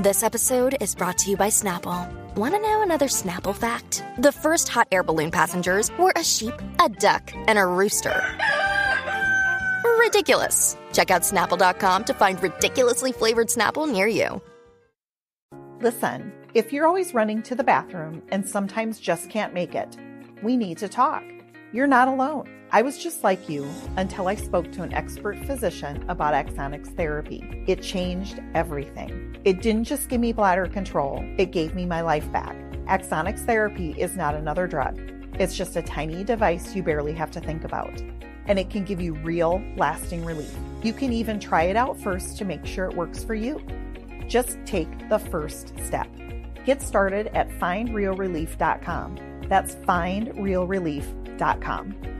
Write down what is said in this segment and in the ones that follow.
This episode is brought to you by Snapple. Want to know another Snapple fact? The first hot air balloon passengers were a sheep, a duck, and a rooster. Ridiculous. Check out snapple.com to find ridiculously flavored Snapple near you. Listen, if you're always running to the bathroom and sometimes just can't make it, we need to talk. You're not alone. I was just like you until I spoke to an expert physician about Axonics therapy. It changed everything. It didn't just give me bladder control, it gave me my life back. Axonics therapy is not another drug. It's just a tiny device you barely have to think about. And it can give you real, lasting relief. You can even try it out first to make sure it works for you. Just take the first step. Get started at findrealrelief.com. That's findrealrelief.com.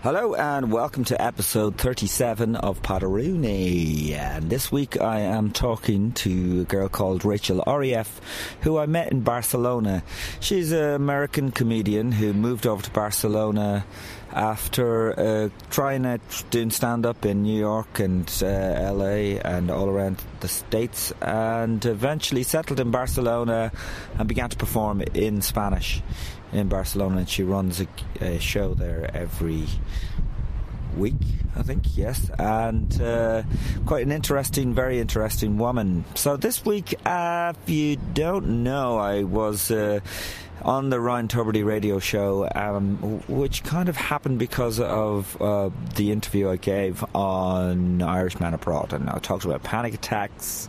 Hello and welcome to episode 37 of Potteroonie. And this week I am talking to a girl called Rachel Orieff, who I met in Barcelona. She's an American comedian who moved over to Barcelona after uh, trying out doing stand up in New York and uh, LA and all around the States, and eventually settled in Barcelona and began to perform in Spanish in Barcelona. And she runs a, a show there every week, I think, yes, and uh, quite an interesting, very interesting woman. So this week, uh, if you don't know, I was. Uh, on the Ryan Tubridy radio show, um, which kind of happened because of uh, the interview I gave on Irishman Abroad, and I talked about panic attacks.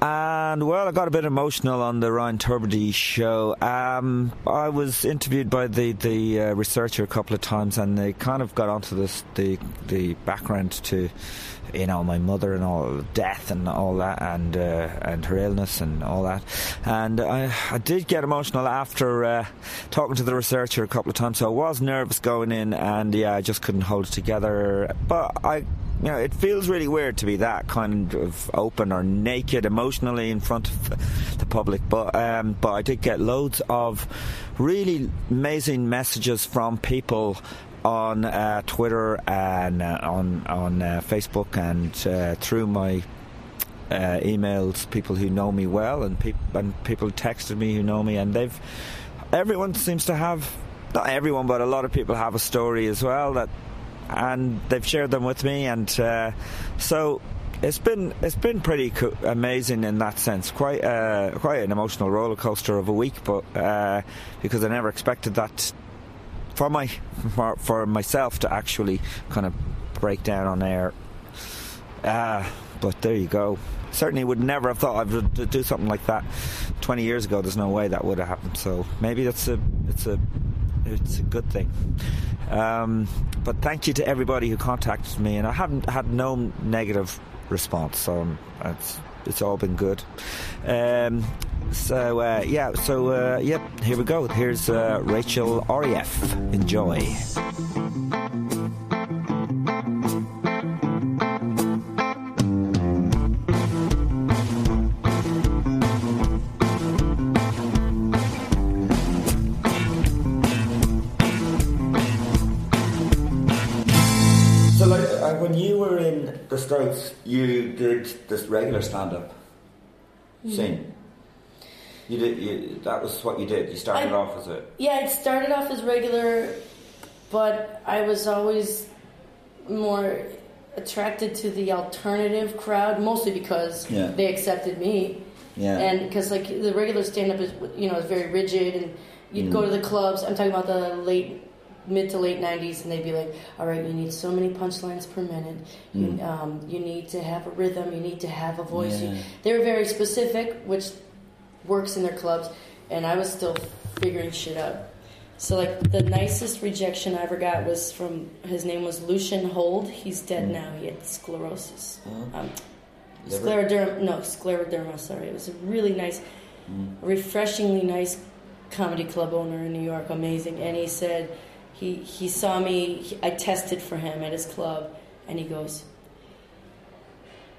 And well, I got a bit emotional on the Ryan Tubridy show. Um, I was interviewed by the the uh, researcher a couple of times, and they kind of got onto this the the background to you know my mother and all death and all that and uh, and her illness and all that and I, I did get emotional after uh, talking to the researcher a couple of times so I was nervous going in and yeah I just couldn't hold it together but I you know, it feels really weird to be that kind of open or naked emotionally in front of the public. But um, but I did get loads of really amazing messages from people on uh, Twitter and uh, on on uh, Facebook and uh, through my uh, emails. People who know me well and, pe- and people texted me who know me, and they've everyone seems to have not everyone, but a lot of people have a story as well that, and they've shared them with me, and uh, so it's been it's been pretty co- amazing in that sense. Quite quite an emotional roller coaster of a week, but because I never expected that for my for, for myself to actually kind of break down on air. Uh, but there you go. Certainly would never have thought I would do something like that 20 years ago. There's no way that would have happened. So maybe that's a it's a it's a good thing. Um, but thank you to everybody who contacted me, and I haven't had no negative response. So it's it's all been good. Um, so uh, yeah, so uh, yep, here we go. Here's uh, Rachel Orieff. Enjoy. Like, when you were in the States, you did this regular stand up scene. You did. You, that was what you did. You started I- off as a. Yeah, it started off as regular, but I was always more attracted to the alternative crowd, mostly because Yeah. they accepted me. Yeah. And because like the regular stand up is you know is very rigid and you'd Mm. go to the clubs. I'm talking about the late mid to late 90s and they'd be like all right you need so many punchlines per minute you, Mm. um, you need to have a rhythm you need to have a voice Yeah. you, they were very specific which works in their clubs and i was still figuring shit out so like the nicest rejection i ever got was from his name was lucien hold he's dead Mm. now he had sclerosis Oh. um, scleroderma no scleroderma sorry it was a really nice Mm. refreshingly nice comedy club owner in New York, amazing. And he said he he saw me. He, I tested for him at his club, and he goes,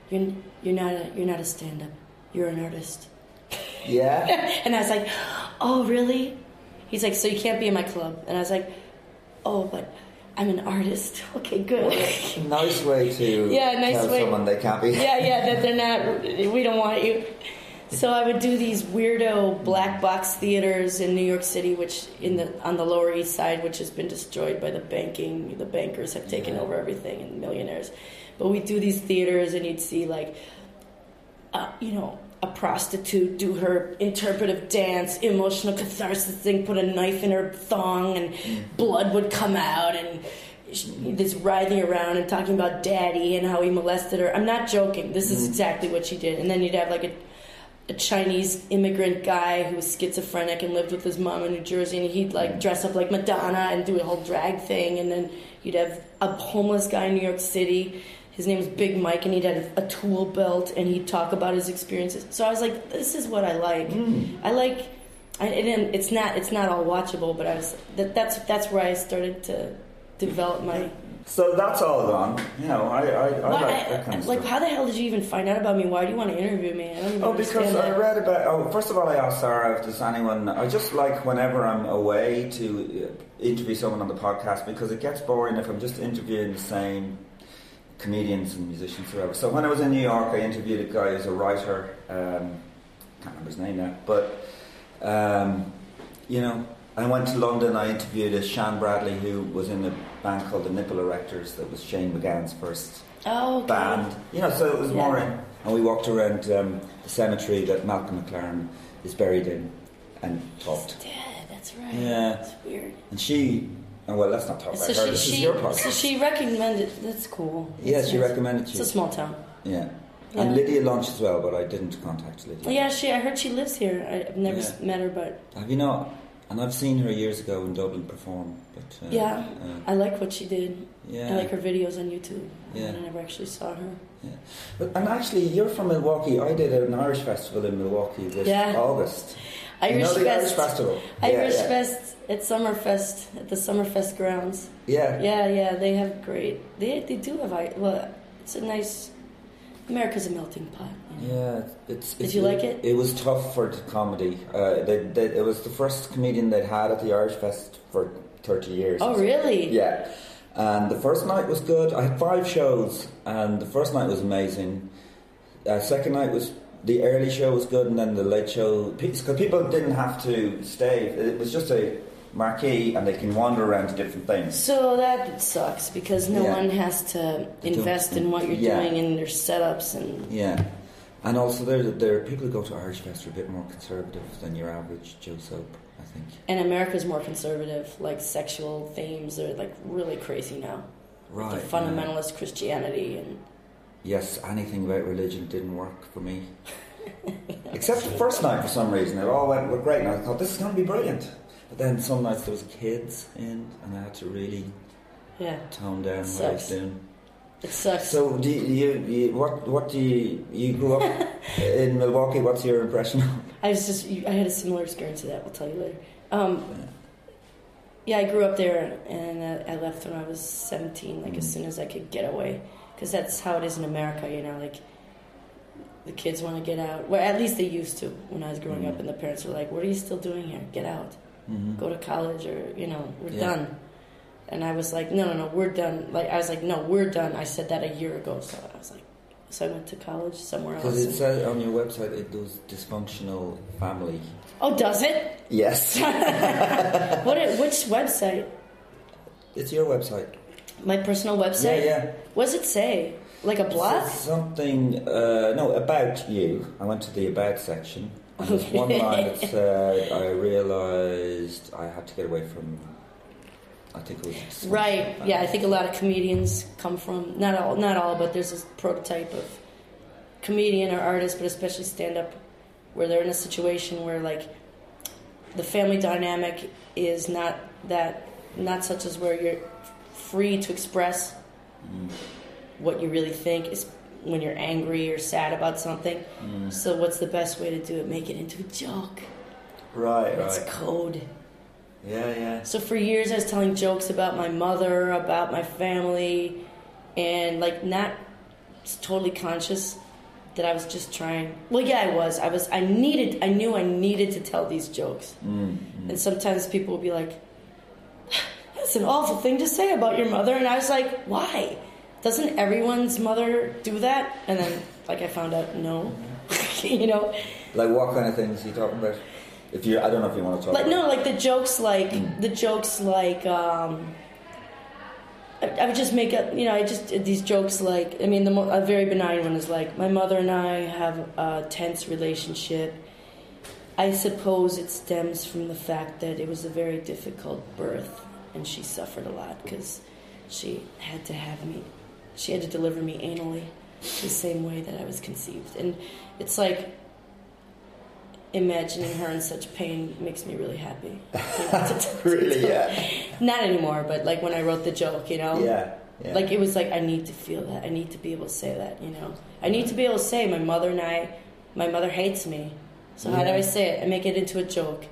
"You're you're not a you're not a stand up. You're an artist." Yeah. And I was like, "Oh, really?" He's like, "So you can't be in my club?" And I was like, "Oh, but I'm an artist." Okay, good. nice way to Yeah, nice tell way. someone they can't be. yeah, yeah, that they're not, we don't want you. So I would do these weirdo black box theaters in New York City, which in the on the Lower East Side, which has been destroyed by the banking. The bankers have taken Yeah. over everything and millionaires. But we'd do these theaters, and you'd see like, uh, you know, a prostitute do her interpretive dance, emotional catharsis thing, put a knife in her thong, and blood would come out, and this writhing around and talking about daddy and how he molested her. I'm not joking. This is exactly what she did. And then you'd have like a, a Chinese immigrant guy who was schizophrenic and lived with his mom in New Jersey, and he'd like mm. dress up like Madonna and do a whole drag thing. And then you'd have a homeless guy in New York City. His name was Big Mike, and he'd have a tool belt, and he'd talk about his experiences. So I was like, "This is what I like. Mm. I like." I, it's not. It's not all watchable, but I was. That, that's that's where I started to develop my. So that's all gone. You know, I, I, I Why- like that kind of like, stuff. how the hell did you even find out about me? Why do you want to interview me? I don't even Oh, because I read about. Oh, first of all, I asked Sarah if there's anyone. I just like whenever I'm away to uh, interview someone on the podcast because it gets boring if I'm just interviewing the same comedians and musicians forever. So when I was in New York, I interviewed a guy who's a writer. Um, can't remember his name now, but um, you know, I went to London. I interviewed a Shanne Bradley who was in a band called the Nipple Erectors. That was Shane MacGowan's first Oh, okay. band. You know, so it was Yeah. And we walked around um, the cemetery that Malcolm McLaren is buried in and talked. Dead. That's right. Yeah. That's weird. And she, oh, well, let's not talk about So her. she, This is your podcast. so she recommended. That's cool. yeah, That's she nice. recommended It's a small town. yeah. Yeah. And Lydia Lunch as well, but I didn't contact Lydia. Yeah, she. I heard she lives here. I've never Yeah. met her, but Have you not? And I've seen her years ago in Dublin perform. But uh, yeah, uh, I like what she did. yeah. I like her videos on YouTube. Yeah. I never actually saw her. But, and actually, you're from Milwaukee. I did an Irish festival in Milwaukee this Yeah. August. Irish you know Fest. Irish Festival? Irish yeah, yeah. Fest at Summerfest at the Summerfest grounds. Yeah. Yeah, yeah, they have great. They they do have. I well, it's a nice. America's a melting pot. Yeah, it's. Did it's- you like it? It was tough for the comedy. Uh, they, they, it was the first comedian they'd had at the Irish Fest for thirty years. Oh, really? Yeah, and the first night was good. I had five shows, and the first night was amazing. Uh, second night was the early show was good, and then the late show because people didn't have to stay. It was just a marquee, and they can wander around to different things. So that sucks because no Yeah. one has to invest in what you're Yeah. doing and their setups and Yeah. And also, there, there are people who go to Irish Fest are a bit more conservative than your average Joe Soap, I think. and America's more conservative. Like sexual themes are like really crazy now. Right. the fundamentalist Christianity and Yes, anything about religion didn't work for me. Except the first night, for some reason, it all went were great, and I thought this is going to be brilliant. But then some nights there was kids in, and I had to really yeah, tone down what I was doing. It sucks. So, do you, you, what what do you you grew up in Milwaukee? What's your impression? I was just I had a similar experience to that. I'll tell you later. Um, yeah, I grew up there, and I left when I was seventeen. Like as soon as I could get away, because that's how it is in America. You know, like the kids want to get out. Well, at least they used to when I was growing up, and the parents were like, "What are you still doing here? Get out. Mhm. Go to college, or you know, we're Yeah. done." And I was like, "No, no, no, we're done." Like I was like, "No, we're done." I said that a year ago, so I was like, so I went to college somewhere else. Because it says on your website it does dysfunctional family. oh, does it? Yes, What? Which website? it's your website. My personal website. Yeah, yeah. What does it say? Like a blog? Something, uh, no, about you. I went to the about section. And there's one line that said, I realised I had to get away from I think it was Right. Yeah, I think a lot of comedians come from not all, not all, but there's this prototype of comedian or artist, but especially stand up, where they're in a situation where like the family dynamic is not that not such as where you're free to express mm. what you really think is when you're angry or sad about something. Mm. So what's the best way to do it? Make it into a joke. right, It's right. code. Yeah, yeah. So for years, I was telling jokes about my mother, about my family, and like not totally conscious that I was just trying. Well, yeah, I was. I was. I needed. I knew I needed to tell these jokes. Mm-hmm. And sometimes people would be like, "That's an awful thing to say about your mother," and I was like, "Why? Doesn't everyone's mother do that?" And then, like, I found out, no. you know, Like what kind of things are you talking about? If you, I don't know if you want to talk. like no, like the jokes, like the jokes, like um, I, I would just make up, you know, I just these jokes, like I mean, the mo- a very benign one is like my mother and I have a tense relationship. I suppose it stems from the fact that it was a very difficult birth, and she suffered a lot because she had to have me, she had to deliver me anally, the same way that I was conceived, and it's like imagining her in such pain makes me really happy. Really, yeah. Not anymore, but like when I wrote the joke, you know? Yeah, yeah. Like it was like, I need to feel that. I need to be able to say that, you know? I need to be able to say, my mother and I, my mother hates me. So how do I say it? I make it into a joke.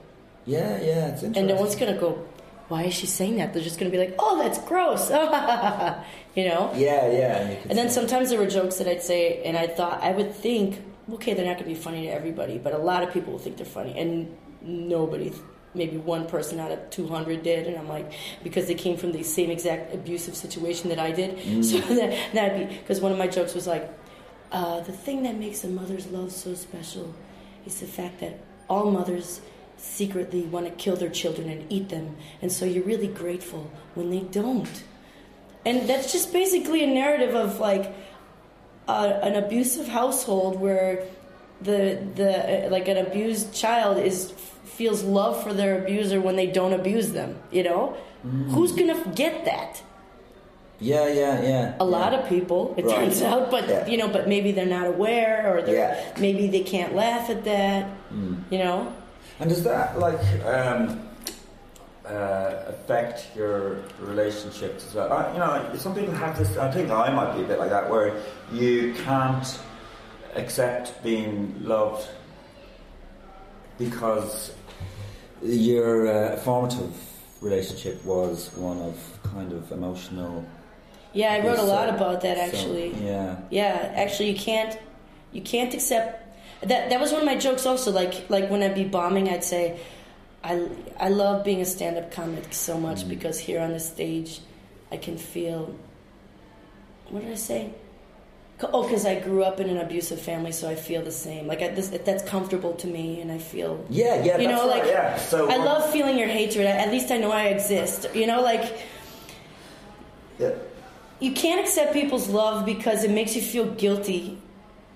Yeah, yeah, it's interesting. And no one's to go, why is she saying that? They're just to be like, oh, that's gross. you know? Yeah, yeah. And, you can And then sometimes there were jokes that I'd say, and I thought, I would think, okay, they're not going to be funny to everybody, but a lot of people will think they're funny. And nobody, maybe one person out of 200 did. And I'm like, because they came from the same exact abusive situation that I did. So that, that'd be, because one of my jokes was like, uh, the thing that makes a mother's love so special is the fact that all mothers secretly want to kill their children and eat them. And so you're really grateful when they don't. And that's just basically a narrative of like uh, an abusive household where the the uh, like an abused child is feels love for their abuser when they don't abuse them. You know, who's gonna get that? Yeah, yeah, yeah. A lot of people, it Right. turns out, but Yeah. you know, but maybe they're not aware, or they're, Yeah. maybe they can't laugh at that. You know, And does that like um, uh, affect your relationships as well? I, you know, some people have this. I think I might be a bit like that, where you can't accept being loved because your uh, formative relationship was one of kind of emotional. yeah, I wrote a lot about that so, actually. yeah. Yeah, actually, you can't you can't accept that. That was one of my jokes. Also, like like when I'd be bombing, I'd say, I I love being a stand up comic so much Mm-hmm. because here on the stage, I can feel. What did I say? Oh, because I grew up in an abusive family, so I feel the same. Like I, this, that's comfortable to me, and I feel. Yeah, yeah, You that's know, right, like yeah. So I one- love feeling your hatred. At least I know I exist. You know, like Yeah. you can't accept people's love because it makes you feel guilty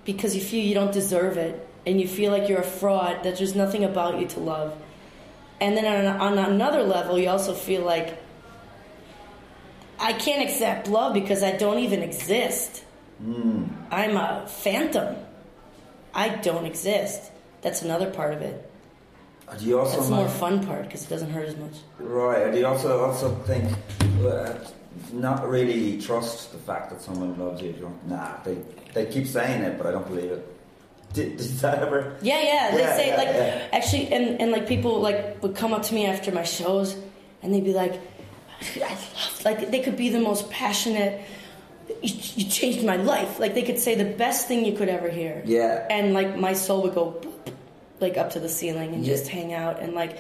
because you feel you don't deserve it and you feel like you're a fraud that there's nothing about you to love and then on, on another level you also feel like i can't accept love because i don't even exist i'm a phantom i don't exist that's another part of it Do you also that's the more fun part because it doesn't hurt as much Right. Do you also also think uh, not really trust the fact that someone loves you? You Nah, they they keep saying it, but I don't believe it. Did, did that ever? Yeah, yeah. They Yeah, say yeah, like yeah. actually, and, and like people like would come up to me after my shows, and they'd be like, "I love." Like they could be the most passionate. You, you changed my life. Like they could say the best thing you could ever hear. Yeah. And like my soul would go, boop, like up to the ceiling and just hang out, and like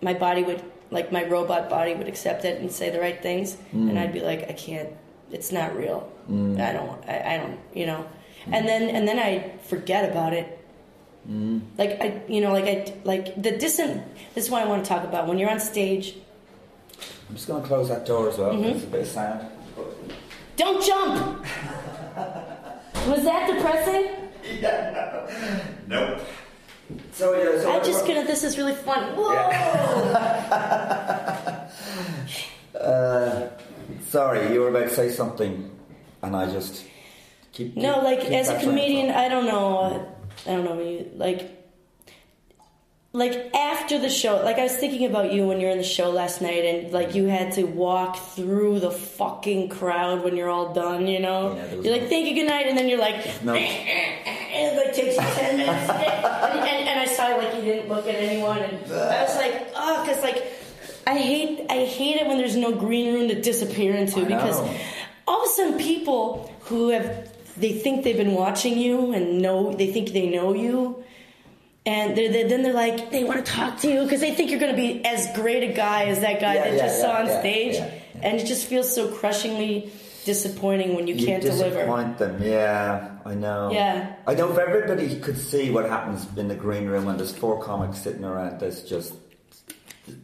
my body would, like my robot body would accept it and say the right things, Mm. and I'd be like, I can't. It's not real. I don't. I, I don't. You know. And then and then I forget about it like I, you know, like I, like the distant. This is what I want to talk about. When you're on stage, I'm just going to close that door as well. Mm-hmm. There's a bit of sound. don't jump. Was that depressing? Yeah. Nope. So yeah. So I'm just gonna. This is really fun. Whoa! Sorry, you were about to say something, and I just keep. No, keep- like keep as a that train of comedian. I don't know. uh, I don't know. You, like, like after the show, like I was thinking about you when you were in the show last night, and like you had to walk through the fucking crowd when you're all done. You know, Yeah, you're no- like, "Thank you, good night," and then you're like, No. and it like takes you ten minutes, and, and, and I saw like you didn't look at anyone, and I was like, oh, because like I hate I hate it when there's no green room to disappear into because all of a sudden people who have they think they've been watching you and know they think they know you. And they're, they're, then they're like, they want to talk to you because they think you're going to be as great a guy as that guy Yeah, that yeah, just yeah, saw on stage. And it just feels so crushingly disappointing when you, You can't deliver. disappoint them, yeah, I know. Yeah. I know if everybody could see what happens in the green room when there's four comics sitting around, that's just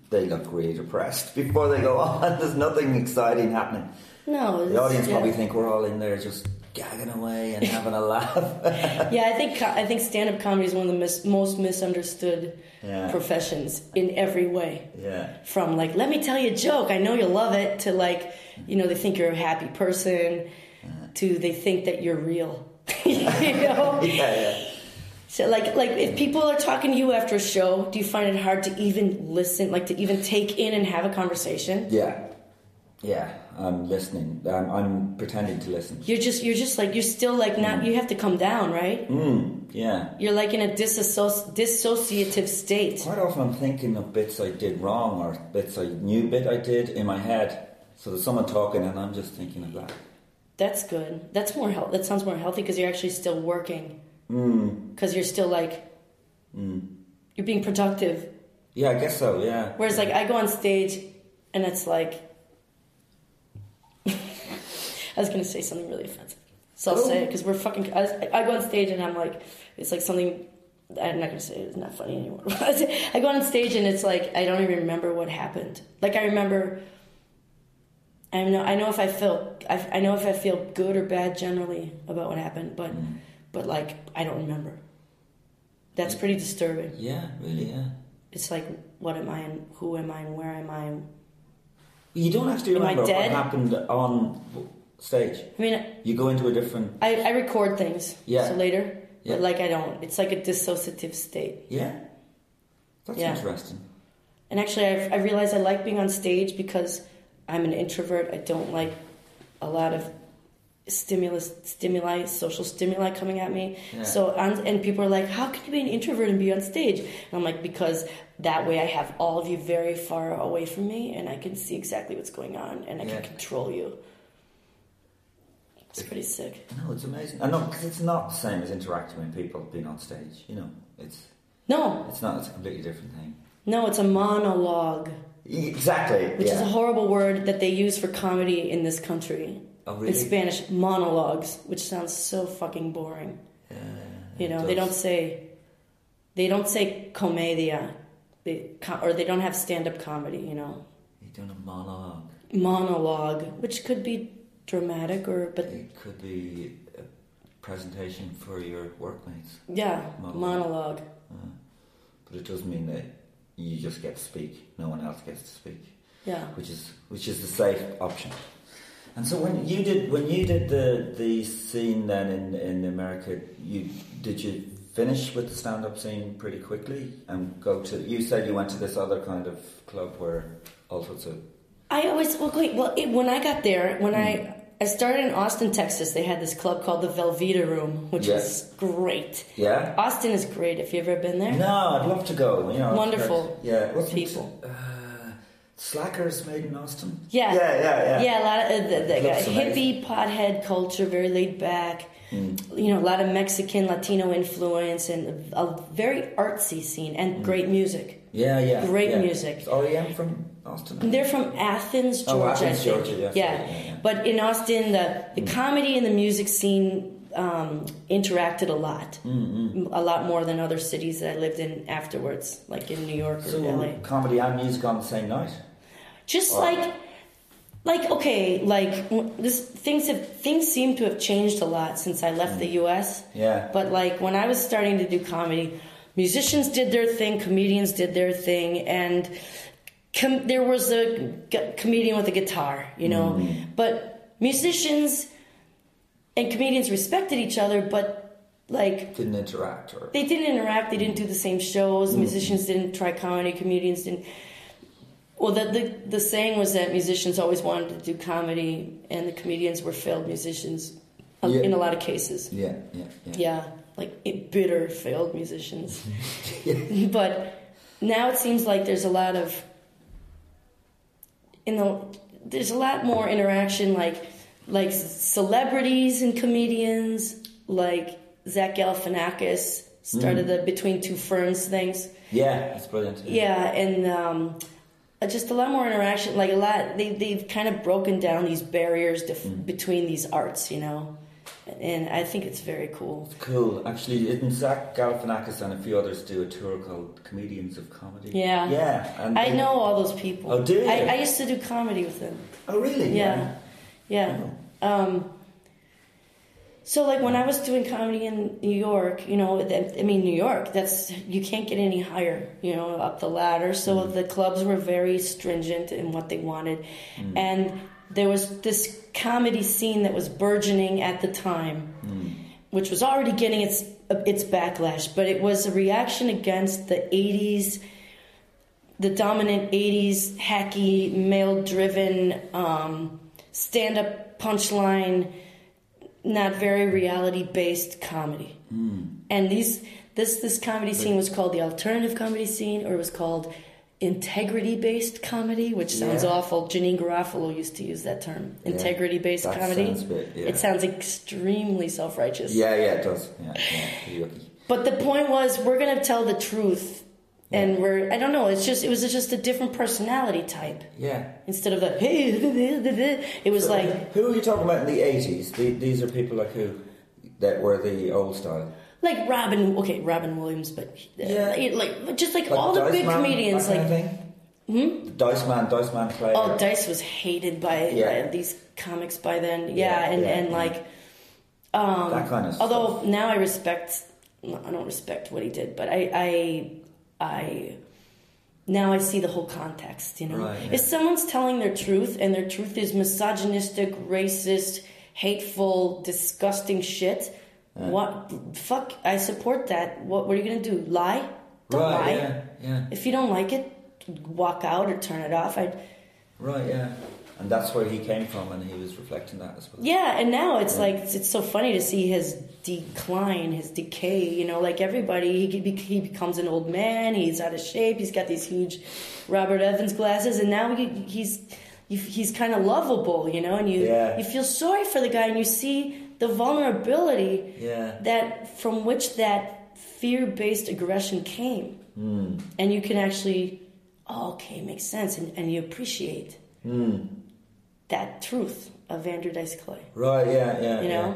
they look really depressed before they go on. There's nothing exciting happening. No, The audience probably think we're all in there just gagging away and having a laugh. Yeah, I think I think stand up comedy is one of the mis- most misunderstood Yeah. professions in every way. yeah. From like, let me tell you a joke, I know you'll love it, to like, you know, they think you're a happy person, to they think that you're real. you know? Yeah, yeah. So like like if people are talking to you after a show, do you find it hard to even listen, like to even take in and have a conversation? Yeah. Yeah. I'm listening. I'm, I'm pretending to listen. You're just you're just like you're still like not you have to come down, right? Mm, yeah. You're like in a disassoci- dissociative state. Quite often I'm thinking of bits I did wrong or bits I knew bit I did in my head. So there's someone talking and I'm just thinking of that. That's good. That's more health. That sounds more healthy because you're actually still working. Mm. Because you're still like you're being productive. Yeah, I guess so, yeah. Whereas like I go on stage and it's like was gonna say something really offensive, so I'll say it oh. because we're fucking. I, I go on stage and I'm like, it's like something. I'm not gonna say it, it's not funny anymore. I go on stage and it's like I don't even remember what happened. Like I remember. I know. I know if I feel. I, I know if I feel good or bad generally about what happened, but mm-hmm. but like I don't remember. That's pretty disturbing. Yeah, really, yeah. It's like, what am I and who am I and where am I? You don't actually I remember what happened on stage. I mean, You go into a different. I, I record things. Yeah. So later, Yeah. but like I don't. It's like a dissociative state. Yeah? That's Yeah. interesting. And actually, I, I realized I like being on stage because I'm an introvert. I don't like a lot of stimulus, stimuli, social stimuli coming at me. Yeah. So, on, and people are like, "How can you be an introvert and be on stage?" And I'm like, "Because that way I have all of you very far away from me, and I can see exactly what's going on, and I Yeah. can control you." It's pretty sick. No, it's amazing. I know, because it's not the same as interacting with people being on stage. You know, it's No, it's not. It's a completely different thing. no, it's a monologue. Exactly. which yeah. is a horrible word that they use for comedy in this country. Oh, really? In Spanish, monologues, which sounds so fucking boring. Yeah, you know, they don't say they don't say comedia, they, or they don't have stand-up comedy. You know, You're doing a monologue. monologue, which could be dramatic or but It could be a presentation for your workmates, yeah, Monologue. monologue. but it does mean that you just get to speak. No one else gets to speak, Yeah. which is which is the safe option. And so when you did when you did the the scene then in in America, you did you finish with the stand up scene pretty quickly and go to? You said you went to this other kind of club where all sorts of I always well, wait, well it, when I got there, when Hmm. I I started in Austin, Texas. They had this club called the Velveeta Room, which Yeah. was great. yeah. Austin is great. If you ever been there? No, I'd love to go. You know, Wonderful yeah, wasn't, people. Uh, Slackers made in Austin. Yeah. yeah, yeah, yeah. Yeah, a lot of uh, the, the hippie pothead culture, very laid back. Hmm. You know, a lot of Mexican Latino influence and a very artsy scene and great music. Yeah, yeah. Great music. Oh yeah. music. Is REM from Austin? They're from Athens, Georgia. Oh. Athens, Georgia, yeah. yeah, yeah. But in Austin, the the comedy and the music scene um, interacted a lot, Mm-hmm. a lot more than other cities that I lived in afterwards, like in New York or So LA. comedy and music on the same night. just Or- like like okay like this things have things seem to have changed a lot since i left the us Yeah. but like when i was starting to do comedy musicians did their thing comedians did their thing and com- there was a g- comedian with a guitar, you know, Mm-hmm. but musicians and comedians respected each other, but like Didn't interact or. they didn't interact. They didn't do the same shows. Mm-hmm. Musicians didn't try comedy. Comedians didn't. Well, the, the the saying was that musicians always wanted to do comedy, and the comedians were failed musicians uh, Yeah. in a lot of cases. Yeah, yeah, yeah. Yeah, like it, bitter failed musicians. but now it seems like there's a lot of in the there's a lot more interaction, like like celebrities and comedians, like Zach Galifianakis started the Between Two Ferns things. Yeah, that's brilliant. Yeah, and um, uh, just a lot more interaction. Like a lot, they they've kind of broken down these barriers dif- between these arts, you know. And I think it's very cool. Cool. Actually, didn't Zach Galifianakis and a few others do a tour called Comedians of Comedy? Yeah. Yeah. And I they- know all those people. Oh, do you? I, I used to do comedy with them. Oh, really? Yeah, yeah. Um, so like when I was doing comedy in New York, you know, I mean New York, that's you can't get any higher, you know, up the ladder. So Mm. the clubs were very stringent in what they wanted, Mm. and there was this comedy scene that was burgeoning at the time, Mm. which was already getting its its backlash, but it was a reaction against the '80s the dominant 80s hacky male driven um, stand up punchline not very reality based comedy and these this this comedy scene was called the alternative comedy scene or it was called integrity based comedy which sounds Yeah. awful janeane garofalo used to use that term integrity based That comedy sounds bit- yeah. it sounds extremely self-righteous Yeah, yeah, it does. Yeah, yeah. But the point was, we're gonna tell the truth, and we're I don't know. It's just it was just a different personality type Yeah. instead of the hey. It was like who are you talking about in the eighties? The, these are people like who that were the old style. Like Robin. Okay, Robin Williams, but uh, Yeah. like just like, Like all the Dice big Man, comedians. Like? Hmm? Dice Man, Dice Man Clay. oh, Dice was hated by, Yeah. by these comics by then. Yeah, Yeah, and yeah, and yeah. like that kind of although stuff. now I respect, I don't respect what he did, but I, I, I, now I see the whole context. You know, Right, yeah. if someone's telling their truth and their truth is misogynistic, racist, hateful, disgusting shit, what fuck? I support that. What, what are you gonna do? Lie? Don't Right, lie. yeah, yeah. If you don't like it, walk out or turn it off. I. Right, yeah. And that's where he came from, and he was reflecting that as well. Yeah, and now it's like it's, it's so funny to see his decline, his decay. You know, like everybody, he be, he becomes an old man. He's out of shape. He's got these huge Robert Evans glasses, and now he, he's he's kind of lovable. You know, and you Yeah. you feel sorry for the guy, and you see the vulnerability Yeah. that from which that fear-based aggression came, Hmm. and you can actually, oh, okay, makes sense, and, and you appreciate Hmm. that truth of Andrew Dice Clay. Right, yeah, yeah. You know? yeah.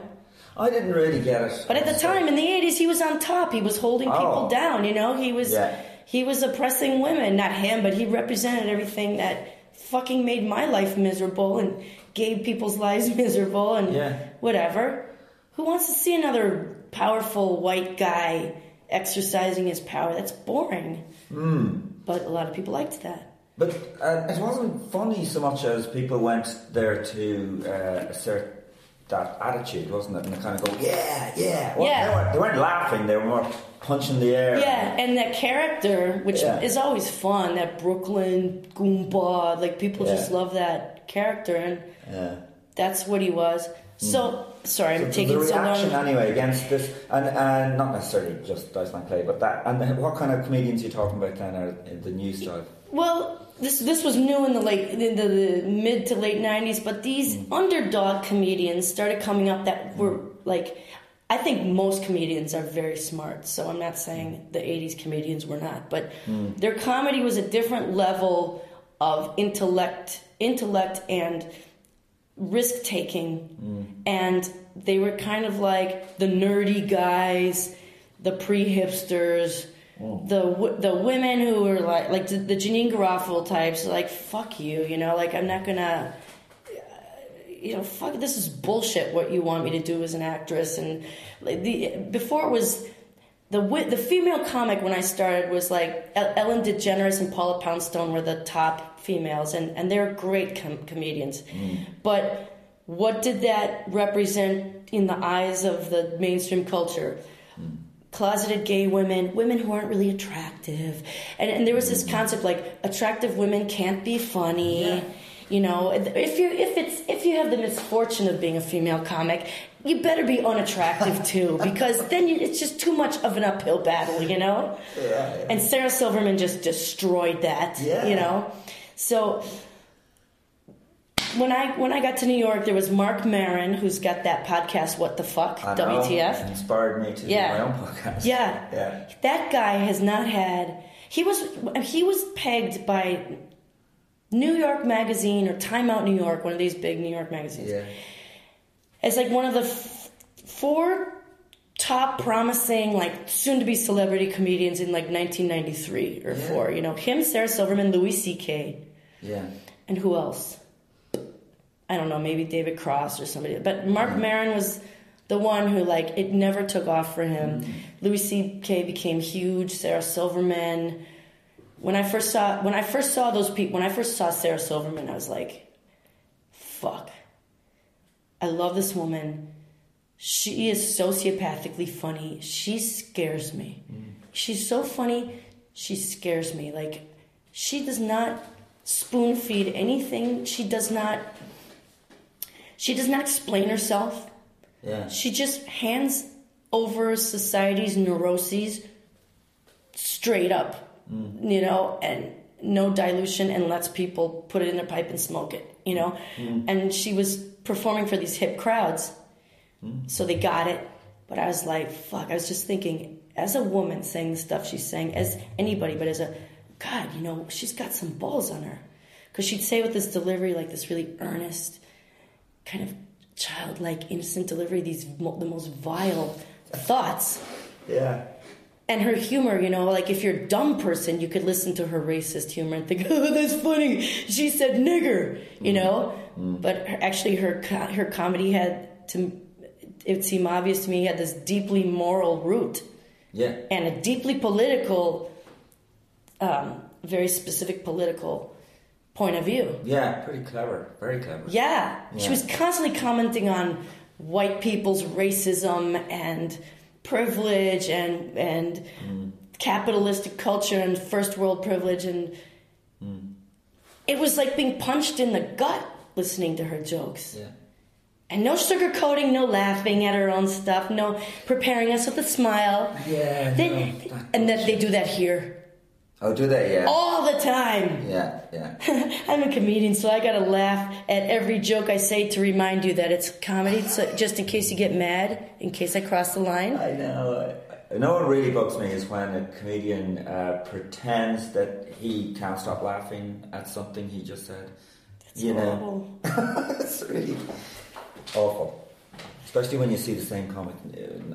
I didn't really get it. But at the time in the eighties, he was on top. He was holding people Oh. down. You know, he was Yeah. he was oppressing women. Not him, but he represented everything that fucking made my life miserable and gave people's lives miserable and Yeah. whatever. Who wants to see another powerful white guy exercising his power? That's boring. Hmm. But a lot of people liked that. But uh, it wasn't funny so much as people went there to uh, assert that attitude, wasn't it? And they kind of go, yeah, yeah. Well, Yeah. They, weren't, they weren't laughing, they were more punching the air. Yeah, and that character, which Yeah. is always fun, that Brooklyn Goomba, like people Yeah. just love that character, and Yeah. that's what he was. So, sorry, I'm So taking the so reaction long. anyway against this, and, and not necessarily just Dice Man Clay, but that, and what kind of comedians are you talking about then are the new style? Well, this this was new in the late in the, the mid to late '90s, but these Mm. underdog comedians started coming up that were like. I think most comedians are very smart, so I'm not saying the '80s comedians were not, but Mm. their comedy was a different level of intellect, intellect and risk taking, and they were kind of like the nerdy guys, the pre hipsters, the the women who were like like the, the Janeane Garofalo types, like fuck you, you know, like I'm not gonna. uh, You know, fuck. This is bullshit. What you want me to do as an actress, and like the before it was the the female comic when I started was like Ellen DeGeneres and Paula Poundstone were the top females, and and they're great com- comedians. Mm. But what did that represent in the eyes of the mainstream culture? Mm. Closeted gay women, women who aren't really attractive, and and there was this mm. concept like attractive women can't be funny. You know, if you if it's if you have the misfortune of being a female comic, you better be unattractive too, because then you, it's just too much of an uphill battle. You know. And Sarah Silverman just destroyed that. Yeah. You know, so when I when I got to New York, there was Marc Maron, who's got that podcast, What the Fuck, I know, WTF. inspired me to Yeah. do my own podcast. Yeah. Yeah. That guy has not had. He was he was pegged by New York Magazine or Time Out New York, one of these big New York magazines, Yeah. as like one of the f- four top promising like soon to be celebrity comedians in like 1993 or Yeah. four. You know him, Sarah Silverman, Louis C.K. Yeah. and who else? I don't know, maybe David Cross or somebody. But Marc Maron was the one who like it never took off for him. Mm-hmm. Louis C.K. became huge. Sarah Silverman. When I first saw when I first saw those people, when I first saw Sarah Silverman, I was like, "Fuck, I love this woman. She is sociopathically funny. She scares me. Mm. She's so funny. She scares me. Like she does not spoon feed anything. She does not. She does not explain herself. Yeah. She just hands over society's neuroses straight up, Mm. you know, and no dilution and lets people put it in their pipe and smoke it, you know. Mm. And she was performing for these hip crowds, mm. so they got it. But I was like, fuck, I was just thinking, as a woman saying the stuff she's saying, as anybody, but as a, God, you know, she's got some balls on her. Because she'd say with this delivery, like this really earnest, kind of childlike, innocent delivery, these the most vile thoughts. Yeah. And her humor, you know, like if you're a dumb person, you could listen to her racist humor and think, "Oh, that's funny." She said "nigger," you know. But her, actually, her her comedy had to. It seemed obvious to me had this deeply moral root Yeah. and a deeply political, um, very specific political point of view. Yeah. Pretty clever. Very clever. Yeah. She was constantly commenting on white people's racism and privilege and and Mm. capitalistic culture and first world privilege and Mm. it was like being punched in the gut listening to her jokes. Yeah. And no sugarcoating, no laughing at her own stuff, no preparing us with a smile. Yeah. They- no, and that they do that here Oh, do they? Yeah. all the time. Yeah. Yeah. I'm a comedian, so I gotta laugh at every joke I say to remind you that it's comedy. So just in case you get mad, in case I cross the line. I know. I know what really bugs me is when a comedian uh, pretends that he can't stop laughing at something he just said. you know, Horrible. it's really awful. Especially when you see the same comic.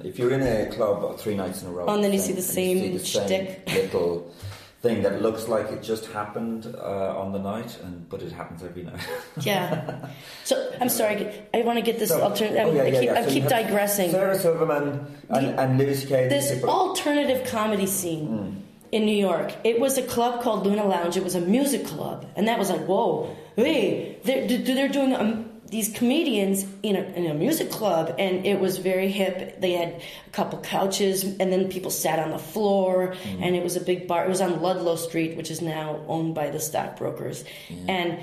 If you're in a club three nights in a row, Oh, and then you see the same shtick. little thing that looks like it just happened uh, on the night, and but it happens every night. Yeah. So I'm sorry. I want to get this So- alternative. oh, yeah, I keep, yeah. I So keep digressing. Sarah Silverman and, and Louis C.K. this people- alternative comedy scene Hmm. in New York. It was a club called Luna Lounge. It was a music club, and that was like, whoa, hey, they're, they're doing um, these comedians in a, in a music club, and it was very hip. They had a couple couches, and then people sat on the floor, Hmm. and it was a big bar. It was on Ludlow Street, which is now owned by the stockbrokers, and.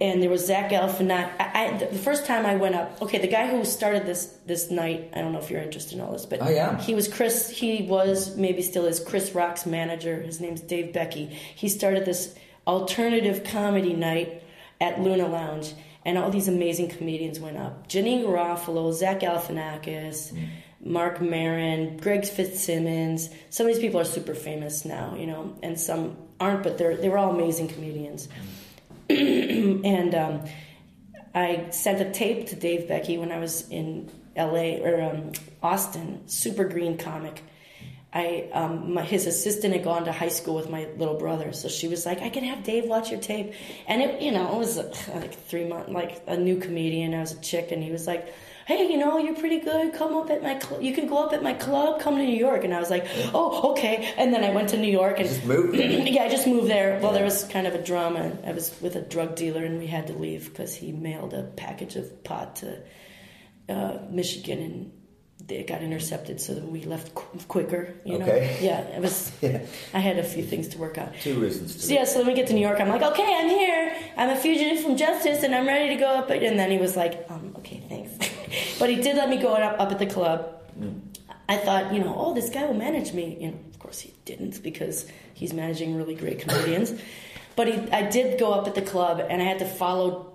And there was Zach Galifianakis. I, I, the first time I went up, okay, the guy who started this this night. I don't know if you're interested in all this, but I am. he was Chris. He was maybe still is Chris Rock's manager. His name's Dave Becky. He started this alternative comedy night at Luna Lounge, and all these amazing comedians went up. Janeane Garofalo, Zach Galifianakis, Marc Maron, Greg Fitzsimmons. Some of these people are super famous now, you know, and some aren't, but they're they were all amazing comedians. and um, I sent a tape to Dave Becky when I was in L.A. or um, Austin. Super green comic. I um, my, his assistant had gone to high school with my little brother, so she was like, "I can have Dave watch your tape." And it, you know, it was like three months, like a new comedian. I was a chick, and he was like, hey, you know, you're pretty good. Come up at my, cl- you can go up at my club. Come to New York. And I was like, oh, okay. And then I went to New York and Just moved yeah, I just moved there. Well, there was kind of a drama. I was with a drug dealer, and we had to leave because he mailed a package of pot to uh, Michigan, and it got intercepted. So we left qu- quicker. You know, Okay. yeah, it was. Yeah. I had a few things to work out. Two reasons to So yeah, so then we get to New York. I'm like, okay, I'm here. I'm a fugitive from justice, and I'm ready to go up. And then he was like, um, okay, thanks. but he did let me go up, up at the club. I thought, you know, oh, this guy will manage me. You know, of course he didn't because he's managing really great comedians. but he, I did go up at the club, and I had to follow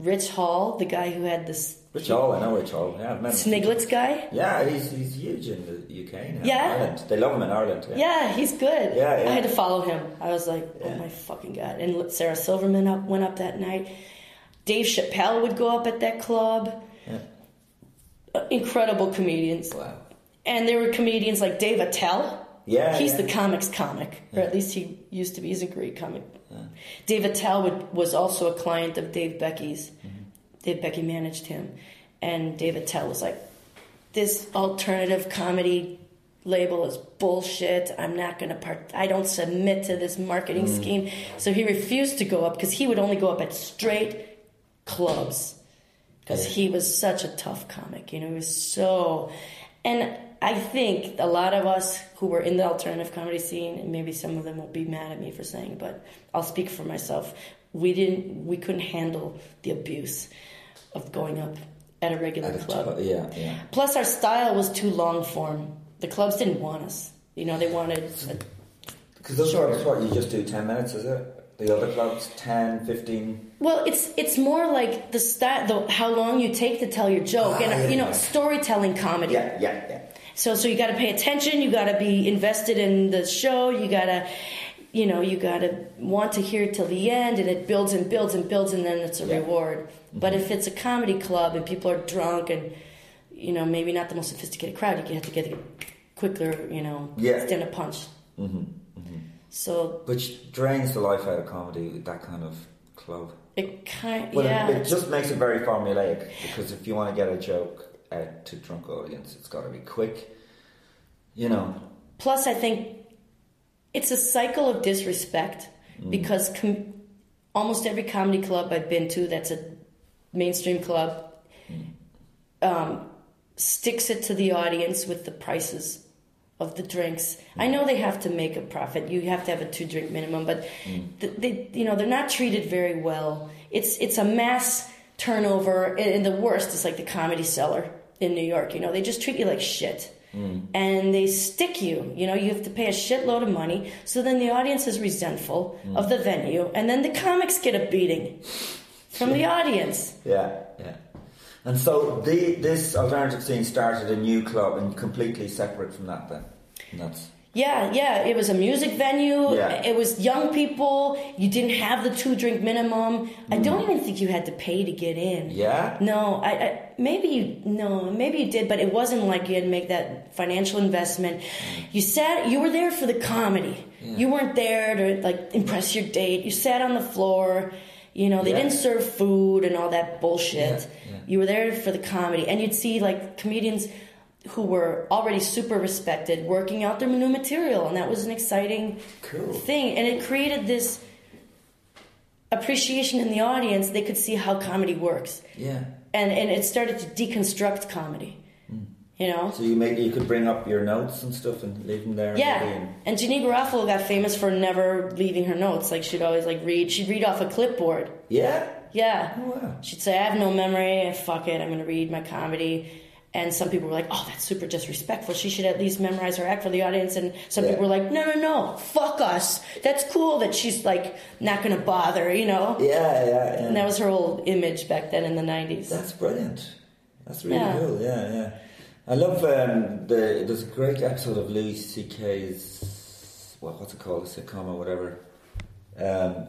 Rich Hall, the guy who had this Rich Hall, I know Rich Hall. Yeah, I've met him. Sniglets guy. Yeah, he's, he's huge in the UK now. Yeah? Ireland. They love him in Ireland. Yeah. Yeah, he's good. Yeah, yeah. I had to follow him. I was like, oh Yeah. my fucking god! And Sarah Silverman up, went up that night. Dave Chappelle would go up at that club. Yeah. Uh, incredible comedians, Wow. and there were comedians like Dave Attell. Yeah, he's the comics comic, or at least he used to be. He's a great comic. Dave Attell would, was also a client of Dave Becky's. Mm-hmm. Dave Becky managed him, and Dave Attell was like, "This alternative comedy label is bullshit. I'm not going to part. I don't submit to this marketing Mm. scheme." So he refused to go up because he would only go up at straight clubs because he was such a tough comic. You know, he was so. And I think a lot of us who were in the alternative comedy scene, and maybe some of them will be mad at me for saying, but I'll speak for myself. We didn't. We couldn't handle the abuse of going up at a regular At a club. t- yeah, yeah. Plus, our style was too long form. The clubs didn't want us. You know, they wanted. Because those Shorter. clubs, what, you just do 10 minutes, is it? The other clubs, 10, 15? Well, it's it's more like the stat, the how long you take to tell your joke, Ah, and yeah, you know, yeah. storytelling comedy. Yeah, yeah, yeah. So so you got to pay attention. You got to be invested in the show. You got to, you know, you got to want to hear it till the end, and it builds and builds and builds, and then it's a Yeah. reward. But if it's a comedy club and people are drunk and, you know, maybe not the most sophisticated crowd, you have to get it quicker. You know, Yeah. stand a punch. Mm-hmm. So Which drains the life out of comedy, that kind of club. it kind, Well, yeah. it, it just makes it very formulaic because if you want to get a joke out to drunk audience, it's got to be quick. You know, Plus, I think it's a cycle of disrespect mm. because com- almost every comedy club I've been to that's a mainstream club mm. um, sticks it to the audience with the prices of the drinks. I mm. know they have to make a profit. You have to have a two drink minimum, but th- they, you know, they're not treated very well. It's it's a mass turnover, and and the worst is like the comedy cellar in New York. You know, they just treat you like shit. Mm. And they stick you, you know, you have to pay a shitload of money. So then the audience is resentful mm. of the venue, and then the comics get a beating from the audience. yeah, yeah. And so the, this alternative scene started a new club and completely separate from that then. And that's Yeah, yeah. It was a music venue. Yeah. It was young people. You didn't have the two drink minimum. I don't even think you had to pay to get in. Mm. Yeah? No, I, I maybe you no, maybe you did, but it wasn't like you had to make that financial investment. You sat. You were there for the comedy. You weren't there to like impress your date. You sat on the floor. You know, they Yeah. didn't serve food and all that bullshit. Yeah, yeah. You were there for the comedy, and you'd see like comedians who were already super respected working out their new material, and that was an exciting Cool. thing. And it created this appreciation in the audience. They could see how comedy works, yeah. and and it started to deconstruct comedy. Hmm. You know. So you make you could bring up your notes and stuff and leave them there. Yeah, and- and Janeane Garofalo got famous for never leaving her notes. Like she'd always like read. She'd read off a clipboard. yeah. Yeah. Oh, wow. She'd say, I have no memory. Fuck it. I'm to read my comedy. And some people were like, oh, that's super disrespectful. She should at least memorize her act for the audience. And some Yeah. people were like, no, no, no. Fuck us. That's cool that she's like not going to bother, you know? Yeah, yeah, yeah. And that was her old image back then in the 90s. That's brilliant. That's really Yeah. cool. Yeah, yeah. I love um, the. There's a great episode of Louis C.K.'s. What, what's it called? A sitcom or whatever. Um,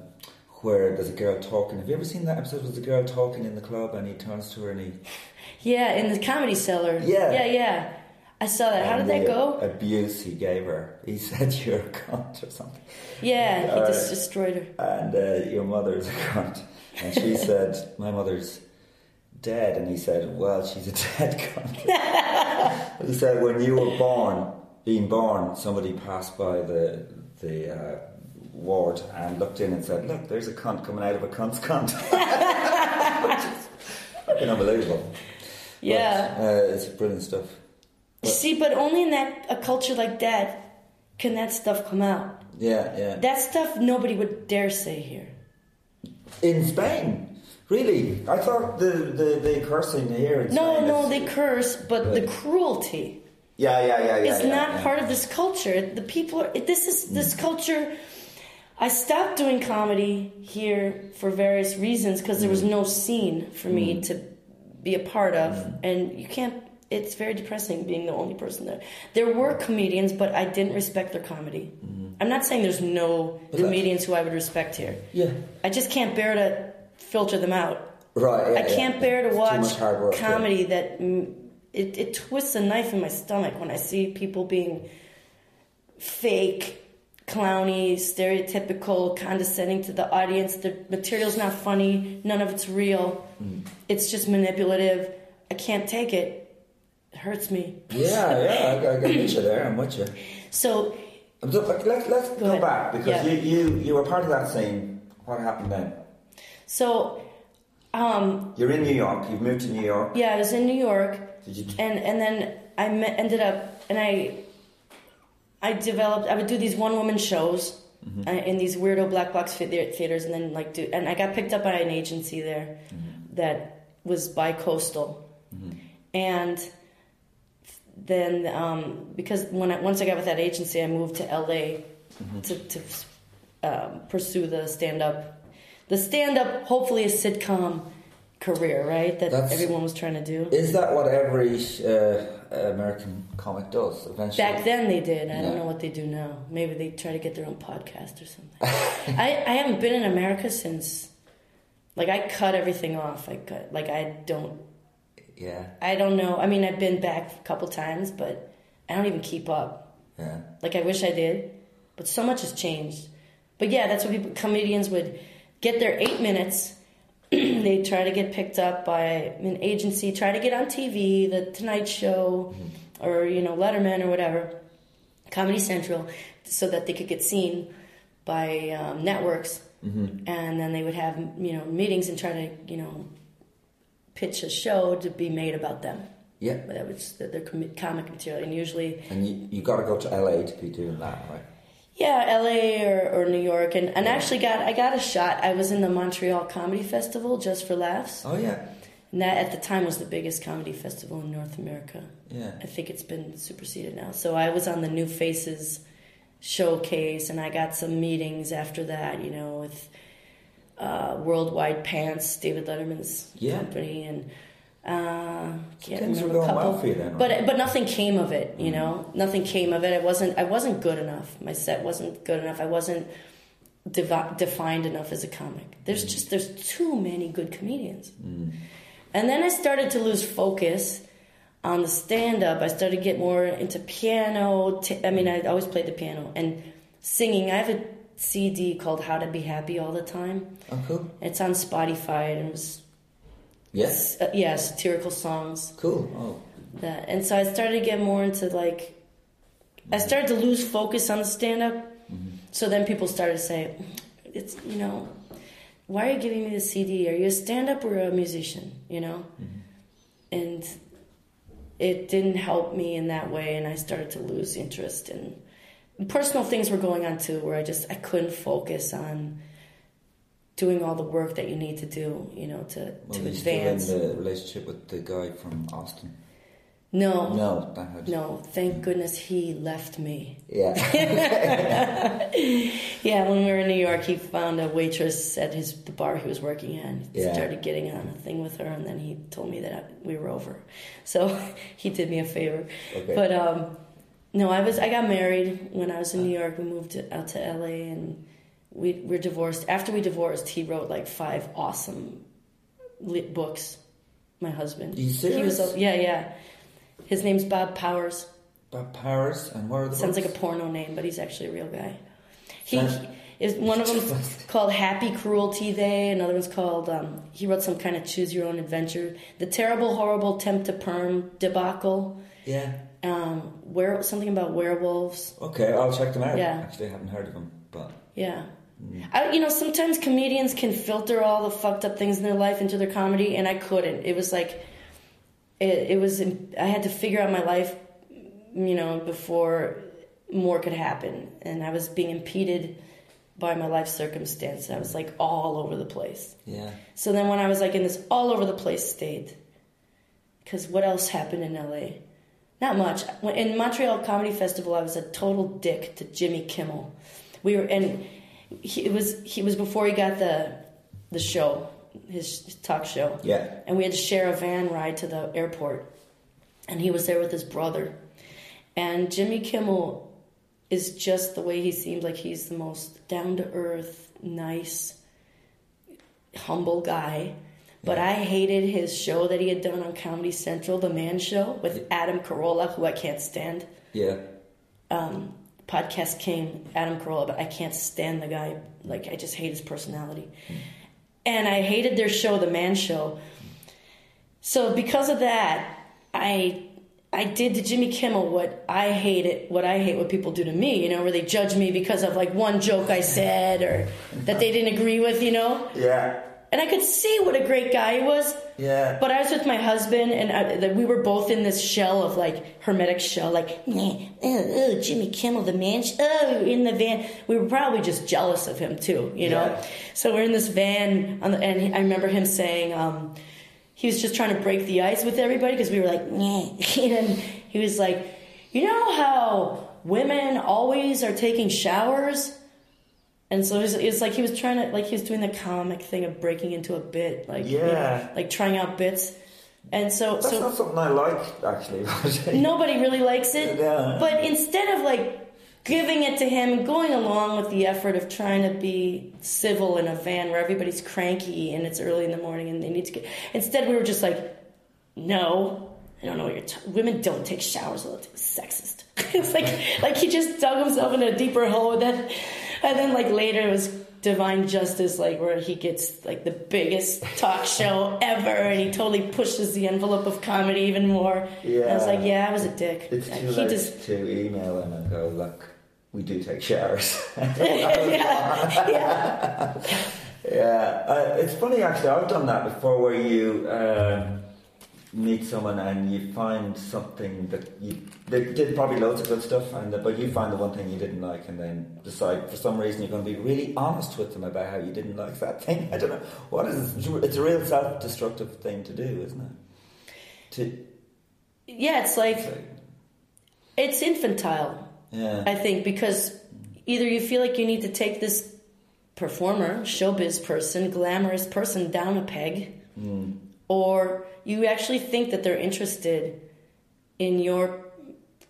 where there's a girl talking. Have you ever seen that episode? There's the girl talking in the club, and he turns to her and he. yeah, in the comedy cellar. Yeah. Yeah, yeah. I saw that. How did and that go? Abuse he gave her. He said you're a cunt or something. Yeah, he Alright. just destroyed her. and uh, your mother's a cunt. And she said, my mother's dead, and he said, "Well, she's a dead cunt." he said, "When you were born, being born, somebody passed by the the uh, ward and looked in and said, "Look, there's a cunt coming out of a cunt's cunt." Fucking unbelievable. Yeah. But, uh, it's brilliant stuff. See, but only in that a culture like that can that stuff come out. Yeah, yeah. That stuff nobody would dare say here. in Spain, really? I thought the the, the cursing here. No, Spain no, they curse, but the cruelty Yeah, yeah, yeah, yeah. is yeah, not yeah. part of this culture. The people are. This is this culture. I stopped doing comedy here for various reasons because there was no scene for me to be a part of, and you can't. It's very depressing being the only person there. There were comedians, but I didn't respect their comedy. I'm not saying there's no that's- comedians who I would respect here. Yeah. I just can't bear to filter them out. Right. Yeah, I can't yeah. bear to watch work, yeah. comedy that mm, it, it twists a knife in my stomach when I see people being fake, clowny, stereotypical, condescending to the audience. The material's not funny. None of it's real. Mm. It's just manipulative. I can't take it. It hurts me. Yeah, yeah. I, I with you there. I'm with you. So I'm like, let's let's go, ahead. back because Yeah. you, you you were part of that scene. What happened then? so um, You're in New York. You've moved to New York. yeah, I was in New York. Did you? and and then I met, ended up and I I developed I would do these one woman shows Mm-hmm. uh, in these weirdo black box thea- theaters and then like do and I got picked up by an agency there Mm-hmm. that was bi-coastal and then um, because when I, once I got with that agency I moved to LA Mm-hmm. to, to um, pursue the stand up the stand up hopefully a sitcom career right that That's- everyone was trying to do Is that what every uh, American comic does eventually? Back then they did. I Yeah. don't know what they do now. Maybe they try to get their own podcast or something. I, I haven't been in America since like I cut everything off. I cut like I don't Yeah, I don't know. I mean I've been back a couple times but I don't even keep up. yeah. Like I wish I did. But so much has changed. But yeah, that's what people comedians would get their eight minutes. they try to get picked up by an agency, try to get on TV, the Tonight Show, or you know Letterman or whatever, Comedy Central, so that they could get seen by um, networks, and then they would have you know meetings and try to you know pitch a show to be made about them. Yeah. But that was their their comic material, and usually And you you got to go to LA to be doing that, right? Yeah, LA or, or New York, and, and actually got I got a shot. I was in the Montreal Comedy Festival just for laughs, Oh yeah, and that at the time was the biggest comedy festival in North America. yeah. I think it's been superseded now. So I was on the New Faces showcase, and I got some meetings after that. You know, with uh, Worldwide Pants, David Letterman's Yeah. company, and uh, can't things were going well couple. for you then, right? But but nothing came of it. You mm-hmm. know, nothing came of it. I wasn't I wasn't good enough. My set wasn't good enough. I wasn't devi- defined enough as a comic. There's mm-hmm. just there's too many good comedians. Mm-hmm. And then I started to lose focus on the stand up. I started to get more into piano. T- I mean, I always played the piano and singing. I have a CD called How to Be Happy All the Time. Oh cool. It's on Spotify and it was Yes. uh, yeah, satirical songs. Cool. Oh. That and so I started to get more into like I mm-hmm. started to lose focus on the stand up. Mm-hmm. So then people started to say, "It's you know, why are you giving me the CD? Are you a stand up or a musician? You know?" Mm-hmm. And it didn't help me in that way, and I started to lose interest. And personal things were going on too, where I just I couldn't focus on doing all the work that you need to do, you know, to Well, to you still in advance. the relationship with the guy from Austin? No, No. No, thank goodness he left me. Yeah. Yeah, when we were in New York, he found a waitress at his the bar he was working at. He Yeah. started getting on a thing with her, and then he told me that we were over. So he did me a favor. Okay. But um, no, I was I got married when I was in New York. We moved to, out to LA, and we we're divorced. After we divorced, he wrote like five awesome lit books. My husband. You He was yeah, yeah. His name's Bob Powers. Bob Powers, and the Sounds like a porno name, but he's actually a real guy. He, Sounds- Is one of them's called Happy Cruelty Day. Another one's called um, he wrote some kind of choose your own adventure. The terrible, horrible temp to perm debacle. Yeah. Um, where something about werewolves. Okay, I'll check them out. Yeah. Actually, I haven't heard of them, but Yeah. I, you know, sometimes comedians can filter all the fucked up things in their life into their comedy, and I couldn't. It was like, it, it was, I had to figure out my life, you know, before more could happen. And I was being impeded by my life circumstance. I was like all over the place. yeah. So then when I was like in this all over the place state, because what else happened in LA? Not much. In Montreal Comedy Festival, I was a total dick to Jimmy Kimmel. We were, and he it was he was before he got the the show, his, talk show. Yeah. And we had to share a van ride to the airport, and he was there with his brother. And Jimmy Kimmel is just the way he seems like he's the most down to earth, nice, humble guy. But I hated his show that he had done on Comedy Central, The Man Show, with Adam Carolla, who I can't stand. Yeah. Um, Podcast King, Adam Carolla, but I can't stand the guy. Like, I just hate his personality. And I hated their show, The Man Show. So because of that, I I did to Jimmy Kimmel what I hate it, what I hate what people do to me, you know, where they judge me because of like one joke I said or that they didn't agree with, you know. Yeah. And I could see what a great guy he was. Yeah. But I was with my husband, and I, we were both in this shell of like hermetic shell, like, oh, oh, Jimmy Kimmel, the man, oh, in the van. We were probably just jealous of him too, you know. Yeah. So we're in this van, on the, and I remember him saying, um, he was just trying to break the ice with everybody because we were like, and he was like, you know how women always are taking showers? And so it's, was, it was like he was trying to, like he was doing the comic thing of breaking into a bit, like you know, Yeah. like trying out bits. And so, That's so not something I like, actually. nobody really likes it. Yeah. But instead of like giving it to him, going along with the effort of trying to be civil in a van where everybody's cranky and it's early in the morning and they need to get, instead we were just like, no, I don't know what you're. T- women don't take showers. Well, it's sexist. it's like like he just dug himself in a deeper hole with that, and then like later it was Divine Justice, like where he gets like the biggest talk show ever, and he totally pushes the envelope of comedy even more. And I was like, yeah, I was a dick. It's too he late just to email him and go, look, we do take showers. yeah, yeah. yeah, uh, it's funny actually. I've done that before, where you um meet someone and you find something that you they did probably loads of good stuff, and but you find the one thing you didn't like, and then decide for some reason you're going to be really honest with them about how you didn't like that thing. I don't know what is. It's a real self-destructive thing to do, isn't it? To yeah, it's like it's infantile. yeah, I think because either you feel like you need to take this performer, showbiz person, glamorous person down a peg, mm. Or you actually think that they're interested in your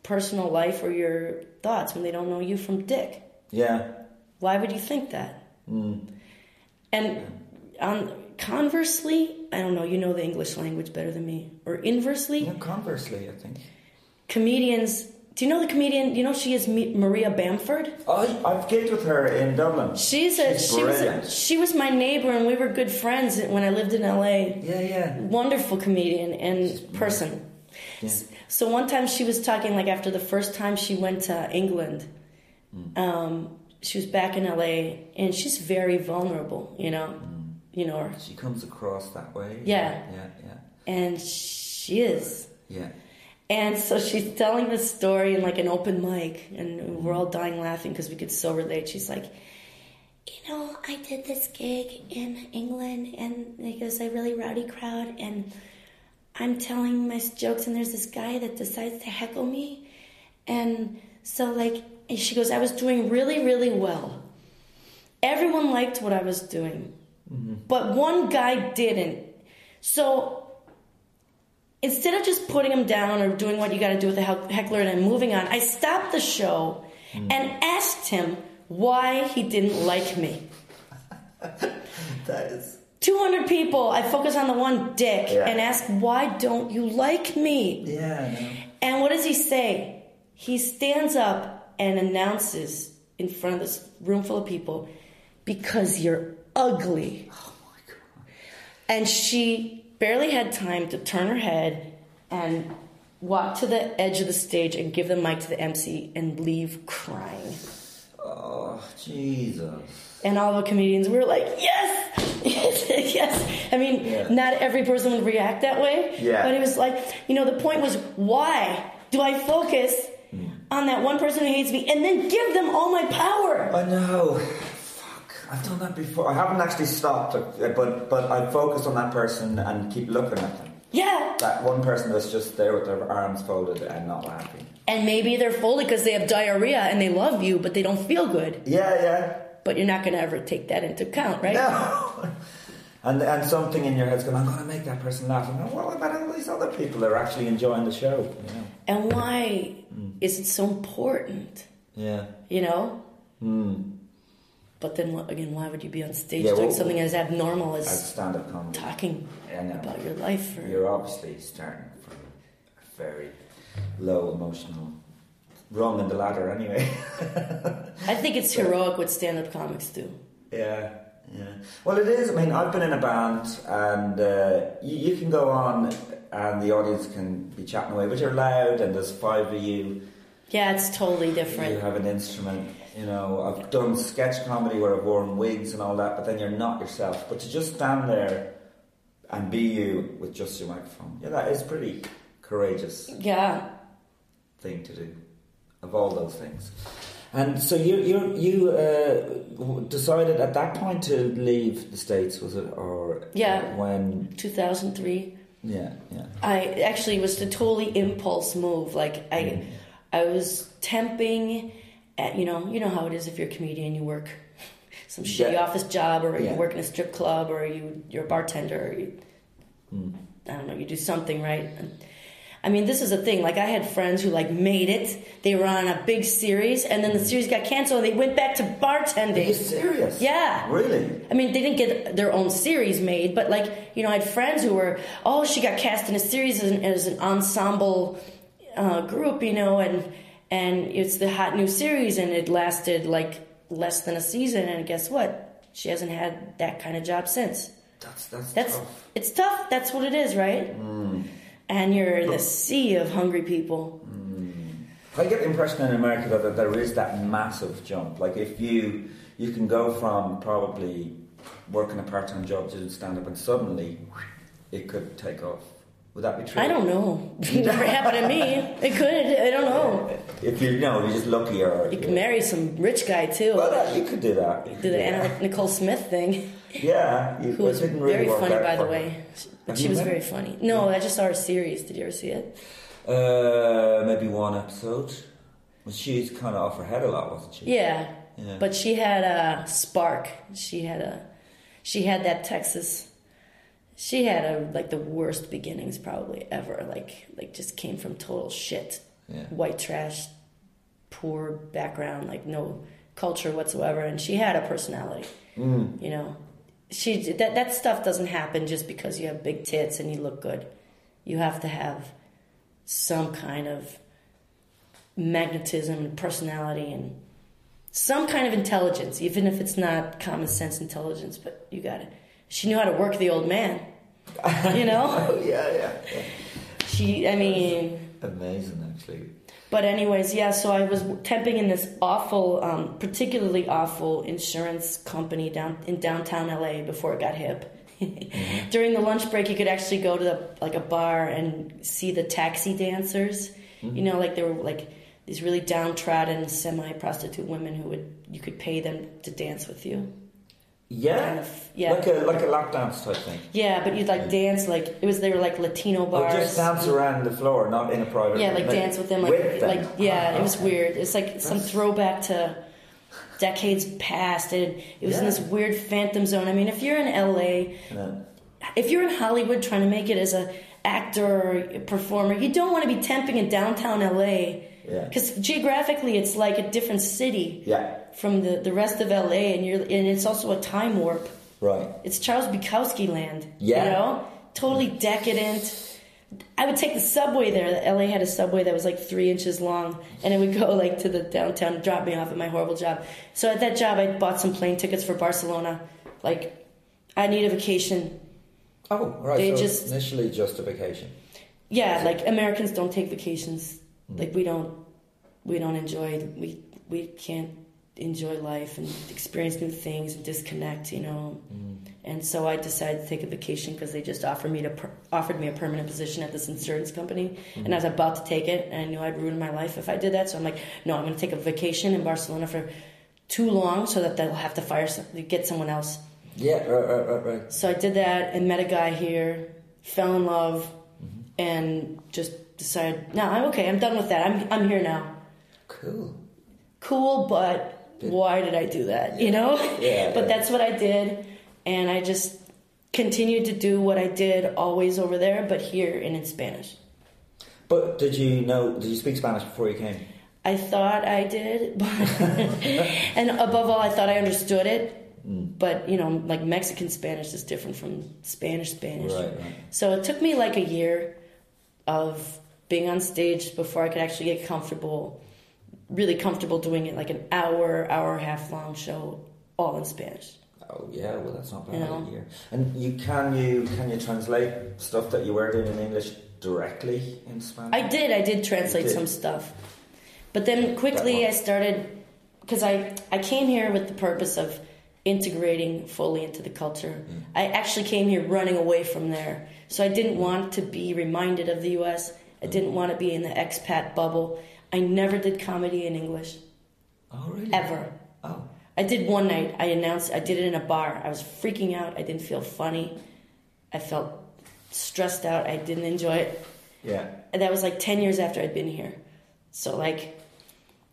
personal life or your thoughts when they don't know you from dick. yeah, Why would you think that? Hmm. And on conversely, I don't know, you know the English language better than me. Or inversely, yeah. Conversely, I think. comedians. Do you know the comedian? You know she is Maria Bamford. I I've gigged with her in Dublin. She's a She's she was a, she was my neighbor and we were good friends when I lived in LA. Yeah, yeah. Wonderful comedian and person. S- So one time she was talking like after the first time she went to England. Mm. Um, she was back in LA and she's very vulnerable, you know. Mm. You know her. She comes across that way. Yeah. yeah, yeah, And she is. yeah. And so she's telling this story in like an open mic, and we're all dying laughing because we could so relate. She's like, You know, I did this gig in England, and it was a really rowdy crowd, and I'm telling my jokes, and there's this guy that decides to heckle me. And so, like, and she goes, I was doing really, really well. Everyone liked what I was doing, mm-hmm. but one guy didn't. So instead of just putting him down or doing what you got to do with the heckler and then moving on, I stopped the show mm. and asked him why he didn't like me. That is. 200 people, I focus on the one dick Yeah. and ask, why don't you like me? Yeah, And what does he say? He stands up and announces in front of this room full of people, because you're ugly. Oh my God. And she barely had time to turn her head and walk to the edge of the stage and give the mic to the MC and leave crying. Oh, Jesus. And all the comedians were like, yes, yes, yes. I mean, Yeah. not every person would react that way. Yeah. But it was like, you know, the point was, why do I focus Hmm. on that one person who hates me and then give them all my power? I know. I've done that before. I haven't actually stopped, but but I focus on that person and keep looking at them. Yeah. That one person that's just there with their arms folded and not laughing. And maybe they're folded because they have diarrhea and they love you, but they don't feel good. Yeah, yeah. But you're not going to ever take that into account, right? No. and and something in your head's going, I'm going to make that person laugh. And well, about all these other people that are actually enjoying the show? You know? And why Hmm. is it so important? Yeah. You know? But then again, why would you be on stage Yeah, doing well- something as abnormal As as stand-up comedy, talking about your life? Or, you're obviously starting from a very low emotional rung in the ladder anyway. I think it's heroic what stand-up comics do. Yeah, yeah. Well, it is. I mean, I've been in a band, and uh, you, you can go on, and the audience can be chatting away, but you're loud, and there's five of you. Yeah, it's totally different. You have an instrument. You know, I've done sketch comedy where I've worn wigs and all that, but then you're not yourself. But to just stand there and be you with just your microphone, yeah, that is pretty courageous Yeah. thing to do. Of all those things. And so you you you uh, decided at that point to leave the states, was it, or Yeah. uh, when? 2003. Yeah, yeah. I actually it was a totally impulse move. Like I, I was temping. At, you know, you know how it is if you're a comedian, you work some shitty Yeah. office job, or Yeah. you work in a strip club, or you you're a bartender. Or you, Hmm. I don't know. You do something right. I mean, this is a thing. Like I had friends who like made it. They were on a big series, and then the series got canceled, and they went back to Are bartending. you serious? Yeah. Really? I mean, they didn't get their own series made, but like, you know, I had friends who were, oh, she got cast in a series as an, as an ensemble uh, group, you know, and and it's the hot new series, and it lasted like less than a season, and guess what? She hasn't had that kind of job since. That's that's, That's tough. it's tough. That's what it is, right? And you're in the sea of hungry people. I get the impression in America that, that there is that massive jump. Like if you you can go from probably working a part time job to stand up, and suddenly it could take off. Would that be true? I don't know. It never happened to me. It could. I don't know. If you know, you're just lucky, or You can marry some rich guy too. Well, uh, you could do that. You could do the. Anna Nicole Smith thing, Yeah, you, who was really very funny, by the way. But she was very her? funny. No, I just saw her series. Did you ever see it? Uh, maybe one episode. Well, she's kind of off her head a lot, wasn't she? Yeah. Yeah. But she had a spark. She had a, she had that Texas. She had a like the worst beginnings probably ever. Like like just came from total shit, Yeah. white trash, poor background, like no culture whatsoever. And she had a personality. Mm. You know, she that that stuff doesn't happen just because you have big tits and you look good. You have to have some kind of magnetism and personality and some kind of intelligence, even if it's not common sense intelligence. But you got it. She knew how to work the old man. You know, Oh, yeah, yeah, yeah. she. I mean, Amazing, actually. but anyways, yeah. So I was temping in this awful, um, particularly awful insurance company down in downtown LA before it got hip. During the lunch break, you could actually go to the, like a bar and see the taxi dancers. You know, like they were like these really downtrodden semi-prostitute women who would you could pay them to dance with you. Yeah, Kind of, yeah. like a like a lap dance type thing. Yeah, but you'd like dance like it was. They were like Latino Or bars. just dance around the floor, not in a private. Yeah, like dance with them, like with them. like yeah, it was Oh, weird. It's like some throwback to decades past, and it was in this weird phantom zone. I mean, if you're in LA, Yeah. if you're in Hollywood trying to make it as a actor or performer, you don't want to be temping in downtown LA Yeah. because geographically it's like a different city Yeah, from the the rest of LA, and you're and it's also a time warp. right. It's Charles Bukowski land. Yeah. You know? Totally decadent. I would take the subway there. LA had a subway that was like three inches long, and it would go like to the downtown and drop me off at my horrible job. So at that job, I bought some plane tickets for Barcelona. Like, I need a vacation. Oh, right. They so just- initially just a vacation. Yeah, like Americans don't take vacations. Mm. Like we don't, we don't enjoy. We we can't enjoy life and experience new things and disconnect. You know. Mm. And so I decided to take a vacation because they just offered me to per- offered me a permanent position at this insurance company, and I was about to take it, and I knew I'd ruin my life if I did that. So I'm like, no, I'm going to take a vacation in Barcelona for too long, so that they'll have to fire some, get someone else. Yeah, right, right, right, right. So I did that and met a guy here, fell in love, and just decided, no, I'm okay. I'm done with that. I'm I'm here now. Cool. Cool, but why did I do that? You know. Yeah, but yeah. that's what I did, and I just continued to do what I did always over there, but here and in Spanish. But did you know? Did you speak Spanish before you came? I thought I did, but and above all, I thought I understood it. Mm. But you know, like Mexican Spanish is different from Spanish Spanish. Right, right. So it took me like a year of being on stage before I could actually get comfortable, really comfortable doing it, like an hour, hour and a half long show, all in Spanish. Oh yeah, well that's not bad. You know. And you can you can you translate stuff that you were doing in English directly in Spanish? I did. I did translate did? some stuff, but then quickly I started because I I came here with the purpose of integrating fully into the culture. Mm. I actually came here running away from there, so I didn't want to be reminded of the U.S. I Mm. didn't want to be in the expat bubble. I never did comedy in English Oh really? ever. Oh. I did one night. I announced. I did it in a bar. I was freaking out. I didn't feel funny. I felt stressed out. I didn't enjoy it. Yeah. And that was like 10 years after I'd been here. So, like,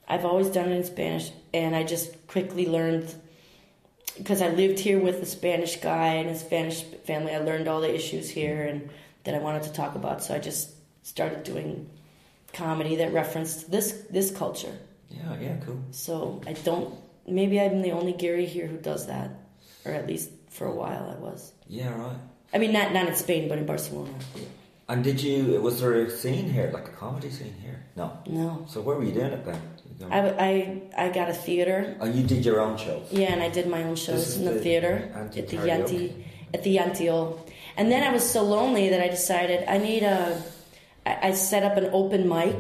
I've always done it in Spanish, and I just quickly learned because I lived here with a Spanish guy and his Spanish family. I learned all the issues here and that I wanted to talk about. So, I just started doing comedy that referenced this this culture. Yeah, yeah, cool. So, I don't, maybe I'm the only guiri here who does that, or at least for a while I was. Yeah, right. I mean, not, not in Spain, but in Barcelona. And did you? Was there a scene here, like a comedy scene here? No. No. So where were you doing it then? I, I, I got a theater oh, you did your own shows. Yeah, and I did my own shows in the, the theater at the. Yanti at the Llantiol. And then I was so lonely that I decided I need a. I I set up an open mic,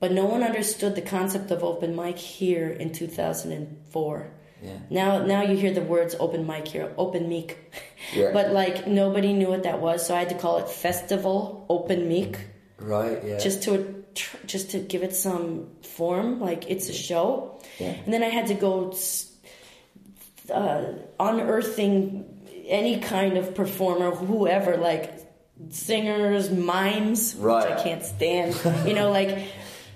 but no one understood the concept of open mic here in 2004. Yeah. Now, now you hear the words open mic here, open mic, Yeah. but like nobody knew what that was, so I had to call it festival open mic Right. Yeah. just to just to give it some form, like it's a show. Yeah. And then I had to go uh, unearthing any kind of performer, whoever, like singers, mimes, Right. which I can't stand. you know, like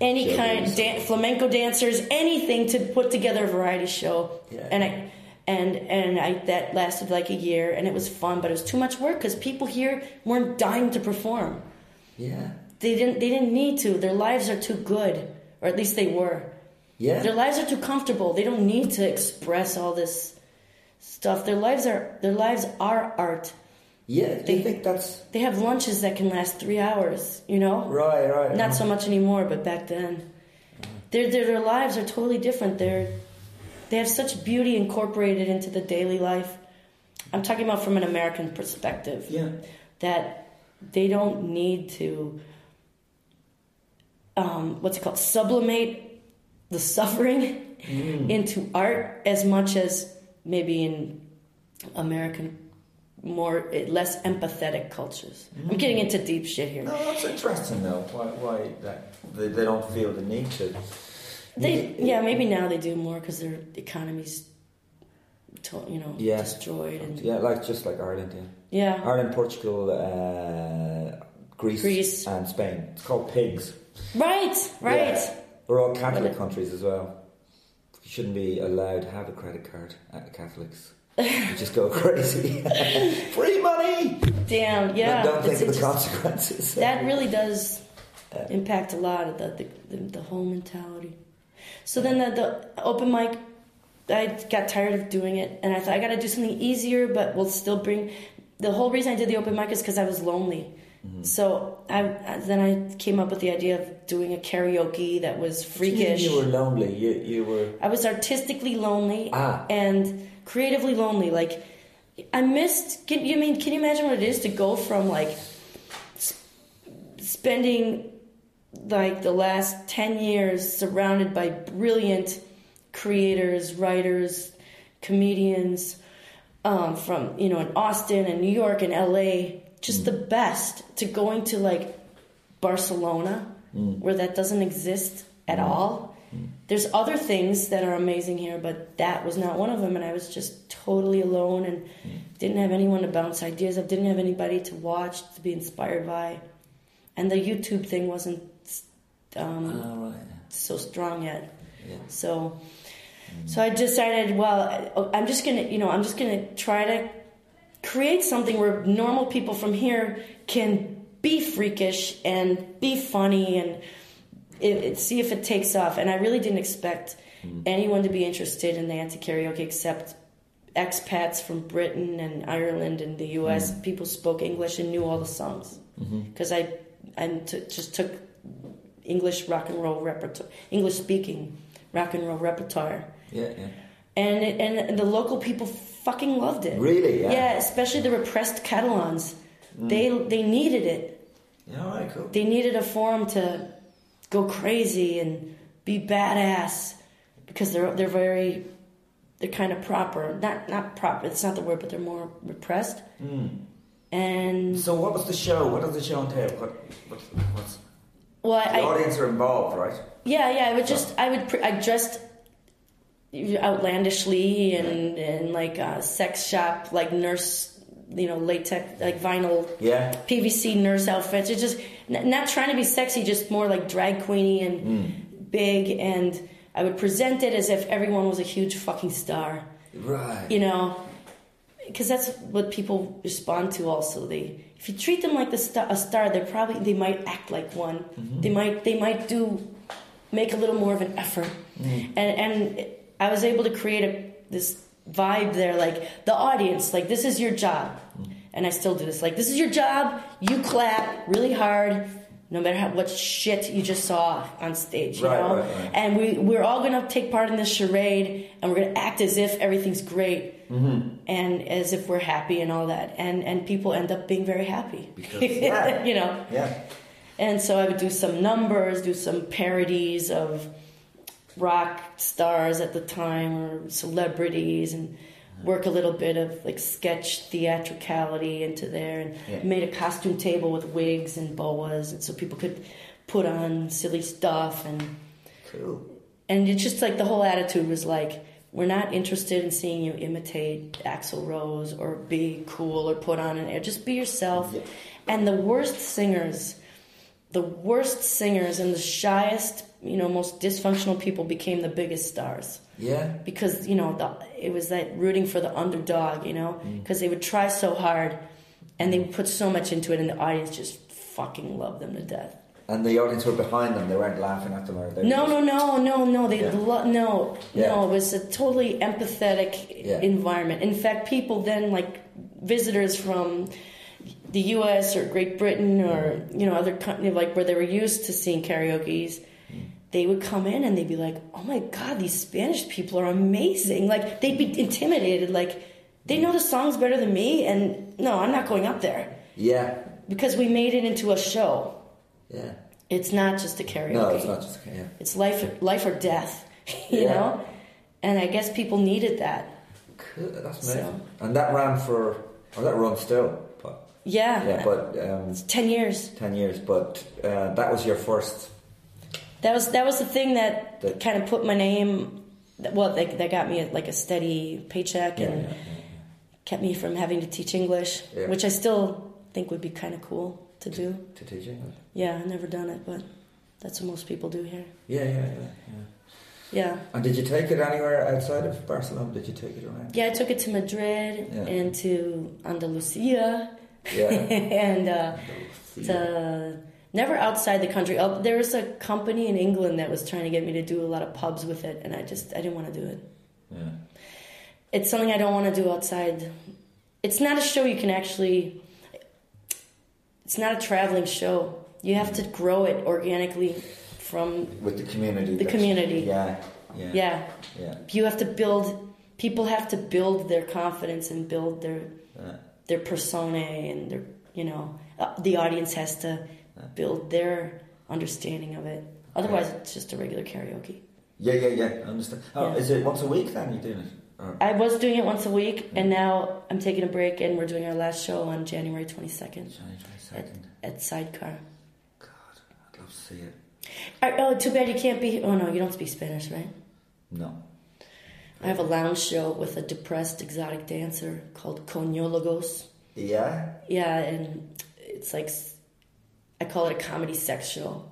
any kind dan- flamenco dancers, anything to put together a variety show. Yeah. And I. And and I that lasted like a year, and it was fun, but it was too much work because people here weren't dying to perform yeah. they didn't they didn't need to their lives are too good or at least they were Yeah. their lives are too comfortable they don't need to express all this stuff their lives are their lives are art yeah. They- think that's they have lunches that can last three hours you know right? Right. not so much anymore but back then their, their their lives are totally different they're they have such beauty incorporated into the daily life i'm talking about from an american perspective Yeah. that they don't need to um, what's it called sublimate the suffering Mm. into art as much as maybe in american more eh, less empathetic cultures i'm getting into deep shit here No, that's interesting though. Why? Why that they, they don't feel the need to. they yeah maybe now they do more because their economies, to, you know Yeah. destroyed and Yeah, like just like Ireland. Yeah. yeah Ireland, Portugal, uh, Greece, Greece. and Spain. It's called pigs. right right Yeah. We're all Catholic countries as well. You shouldn't be allowed to have a credit card at Catholics. You just go crazy. Free money! damn yeah And don't think of the just- consequences. that really does impact a lot of the the, the, whole mentality. So then the, the open mic, I got tired of doing it, and I thought I got to do something easier, but will still bring. The whole reason I did the open mic is because I was lonely. So I I- then I came up with the idea of doing a karaoke that was freakish. You were lonely. You you were. I was artistically lonely Ah. and creatively lonely. Like I missed. Can you mean? Can you imagine what it is to go from like spending like the last ten years surrounded by brilliant creators, writers, comedians um, from you know in Austin and New York and L.A. Just the mm. best to going to like Barcelona, mm. where that doesn't exist at mm. all. There's other things that are amazing here, but that was not one of them. And I was just totally alone and mm. didn't have anyone to bounce ideas off, didn't have anybody to watch, to be inspired by. And the YouTube thing wasn't um, All right. so strong yet. Yeah. So, mm. so I decided, well, I'm just gonna, you know, I'm just gonna try to create something where normal people from here can be freakish and be funny and it, it, see if it takes off. And I really didn't expect mm-hmm. anyone to be interested in the anti karaoke except expats from Britain and Ireland and the U.S. Mm-hmm. People spoke English and knew all the songs mm-hmm. because I, I t- just took English rock and roll repertoire, English speaking rock and roll repertoire Yeah, yeah. and it, and the local people fucking loved it. Really? Yeah. Yeah, especially the repressed Catalans. Mm. They they needed it. Yeah, all right, cool. They needed a forum to go crazy and be badass because they're they're very they're kind of proper. Not not proper. It's not the word, but they're more repressed. And So, what was the show? What does the show entail? What, what what's well, the I, audience are involved, right? Yeah, yeah. I would just, I would, pre- I dressed outlandishly and and like uh, sex shop, like nurse, you know, latex, like vinyl, Yeah. PVC nurse outfits. it just n- not trying to be sexy, just more like drag queeny and hmm. big. And I would present it as if everyone was a huge fucking star, Right. you know, because that's what people respond to. Also, they if you treat them like the star, a star, they're probably they might act like one. Mm-hmm. They might they might do make a little more of an effort. Mm. And and I was able to create a this vibe there, like the audience, like this is your job. And I still do this. Like this is your job. You clap really hard, no matter how, what shit you just saw on stage. You Right, know, right, right. and we we're all gonna take part in this charade, and we're gonna act as if everything's great. Mm-hmm. And as if we're happy and all that, and and people end up being very happy, Because- yeah. you know. Yeah. And so I would do some numbers, do some parodies of rock stars at the time or celebrities, and work a little bit of like sketch theatricality into there, and Yeah. made a costume table with wigs and boas, and so people could put on silly stuff, and Cool. and it's just like the whole attitude was like. We're not interested in seeing you imitate Axl Rose or be cool or put on an air. Just be yourself. Yeah. And the worst singers, the worst singers and the shyest, you know, most dysfunctional people became the biggest stars Yeah. because you know the, it was that rooting for the underdog, you know, mm. because they would try so hard and they would put so much into it, and the audience just fucking loved them to death. And the audience were behind them. They weren't laughing at them or they No, no, no, no, no. They Yeah. lo- no, Yeah. no. It was a totally empathetic Yeah. environment. In fact, people then like visitors from the U.S. or Great Britain or mm. you know other countries like where they were used to seeing karaoke's. They would come in and they'd be like, "Oh my God, these Spanish people are amazing!" Like they'd be intimidated, like they know the songs better than me, and no, I'm not going up there Yeah. because we made it into a show. Yeah. It's not just a karaoke. No, it's not just yeah. It's life, life or death, you Yeah. know. And I guess people needed that. Cool. That's So- And that ran for, or that runs still. But, Yeah, yeah, but um, ten years. ten years. But uh, that was your first. That was that was the thing that That- kind of put my name. Well, that that got me like a steady paycheck Yeah, and yeah, kept me from having to teach English, Yeah. which I still think would be kind of cool to do. to teach English. Yeah, I've never done it, but that's what most people do here. Yeah, yeah, yeah, yeah. Yeah. And did you take it anywhere outside of Barcelona? Did you take it around? Yeah, I took it to Madrid Yeah. and to Andalusia. Yeah. and uh, to never outside the country. Oh, there was a company in England that was trying to get me to do a lot of pubs with it, and I just I didn't want to do it. Yeah. It's something I don't want to do outside. It's not a show you can actually. it's not a traveling show. You have to grow it organically from with the community. The community. Yeah, yeah, yeah. yeah. You have to build. People have to build their confidence and build their yeah. their persona and their you know uh, the audience has to build their understanding of it. Otherwise, it's just a regular karaoke. Yeah, yeah, yeah. I understand. Oh, Yeah. is it once a week then you're doing it? Or, I was doing it once a week, and now I'm taking a break, and we're doing our last show on January 22nd January at, 22nd. at Sidecar. God, I'd love to see it. Uh, oh, too bad you can't be. Oh no, you don't speak Spanish, right? No. I have a lounge show with a depressed exotic dancer called Coñólogos. Yeah? Yeah, and it's like I call it a comedy sex show.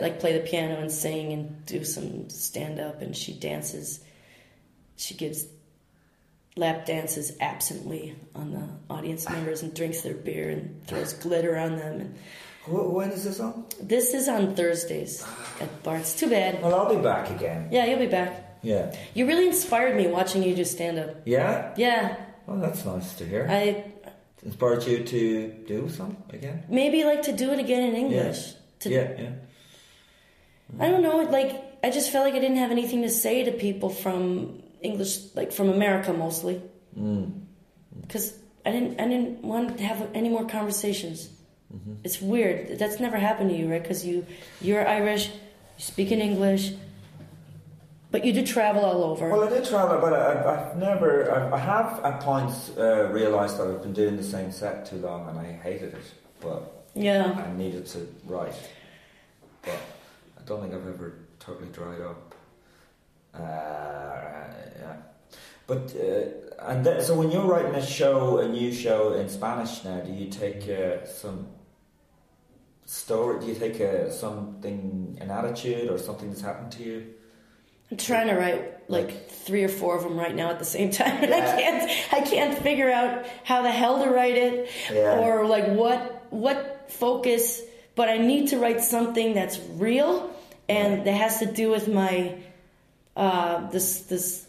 Like play the piano and sing and do some stand up, and she dances. She gives lap dances absently on the audience members and drinks their beer and throws glitter on them. And Wh- When is this on? this is on Thursdays at Bart's. Too bad. Well, I'll be back again. Yeah, you'll be back. Yeah. You really inspired me watching you do stand up. Yeah? Yeah, Well, that's nice to hear. I Inspired you to do some again? maybe like to do it again in English. To yeah, yeah. I don't know. Like I just felt like I didn't have anything to say to people from English, like from America mostly, mm. because I didn't. I didn't want to have any more conversations. Mm-hmm. It's weird. That's never happened to you, right? Because you you're Irish, you speak in English, but you do travel all over. Well, I did travel, but I, I've never, I, I have at points uh, realised that I've been doing the same set too long and I hated it, but yeah. I needed to write. But I don't think I've ever totally dried up. Uh, yeah. But, uh, and so when you're writing a show, a new show in Spanish now, do you take uh, some story, do you take uh, something, an attitude or something that's happened to you? I'm trying to write like three or four of them right now at the same time, and I can't. I can't figure out how the hell to write it, Yeah. or like what what focus. But I need to write something that's real and that has to do with my uh, this this.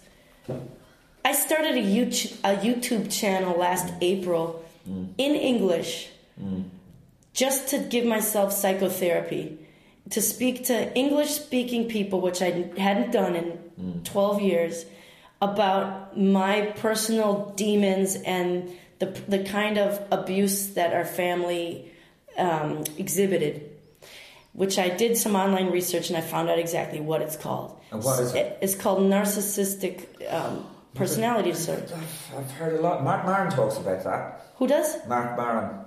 I started a YouTube a YouTube channel last mm. April mm. in English, mm. just to give myself psychotherapy, to speak to English speaking people, which I hadn't done in 12 years, about my personal demons and the, the kind of abuse that our family um, exhibited. Which I did some online research and I found out exactly what it's called. And what is it? It's called narcissistic um, personality disorder. I've, I've heard a lot. Marc Maron talks about that. Who does? Marc Maron.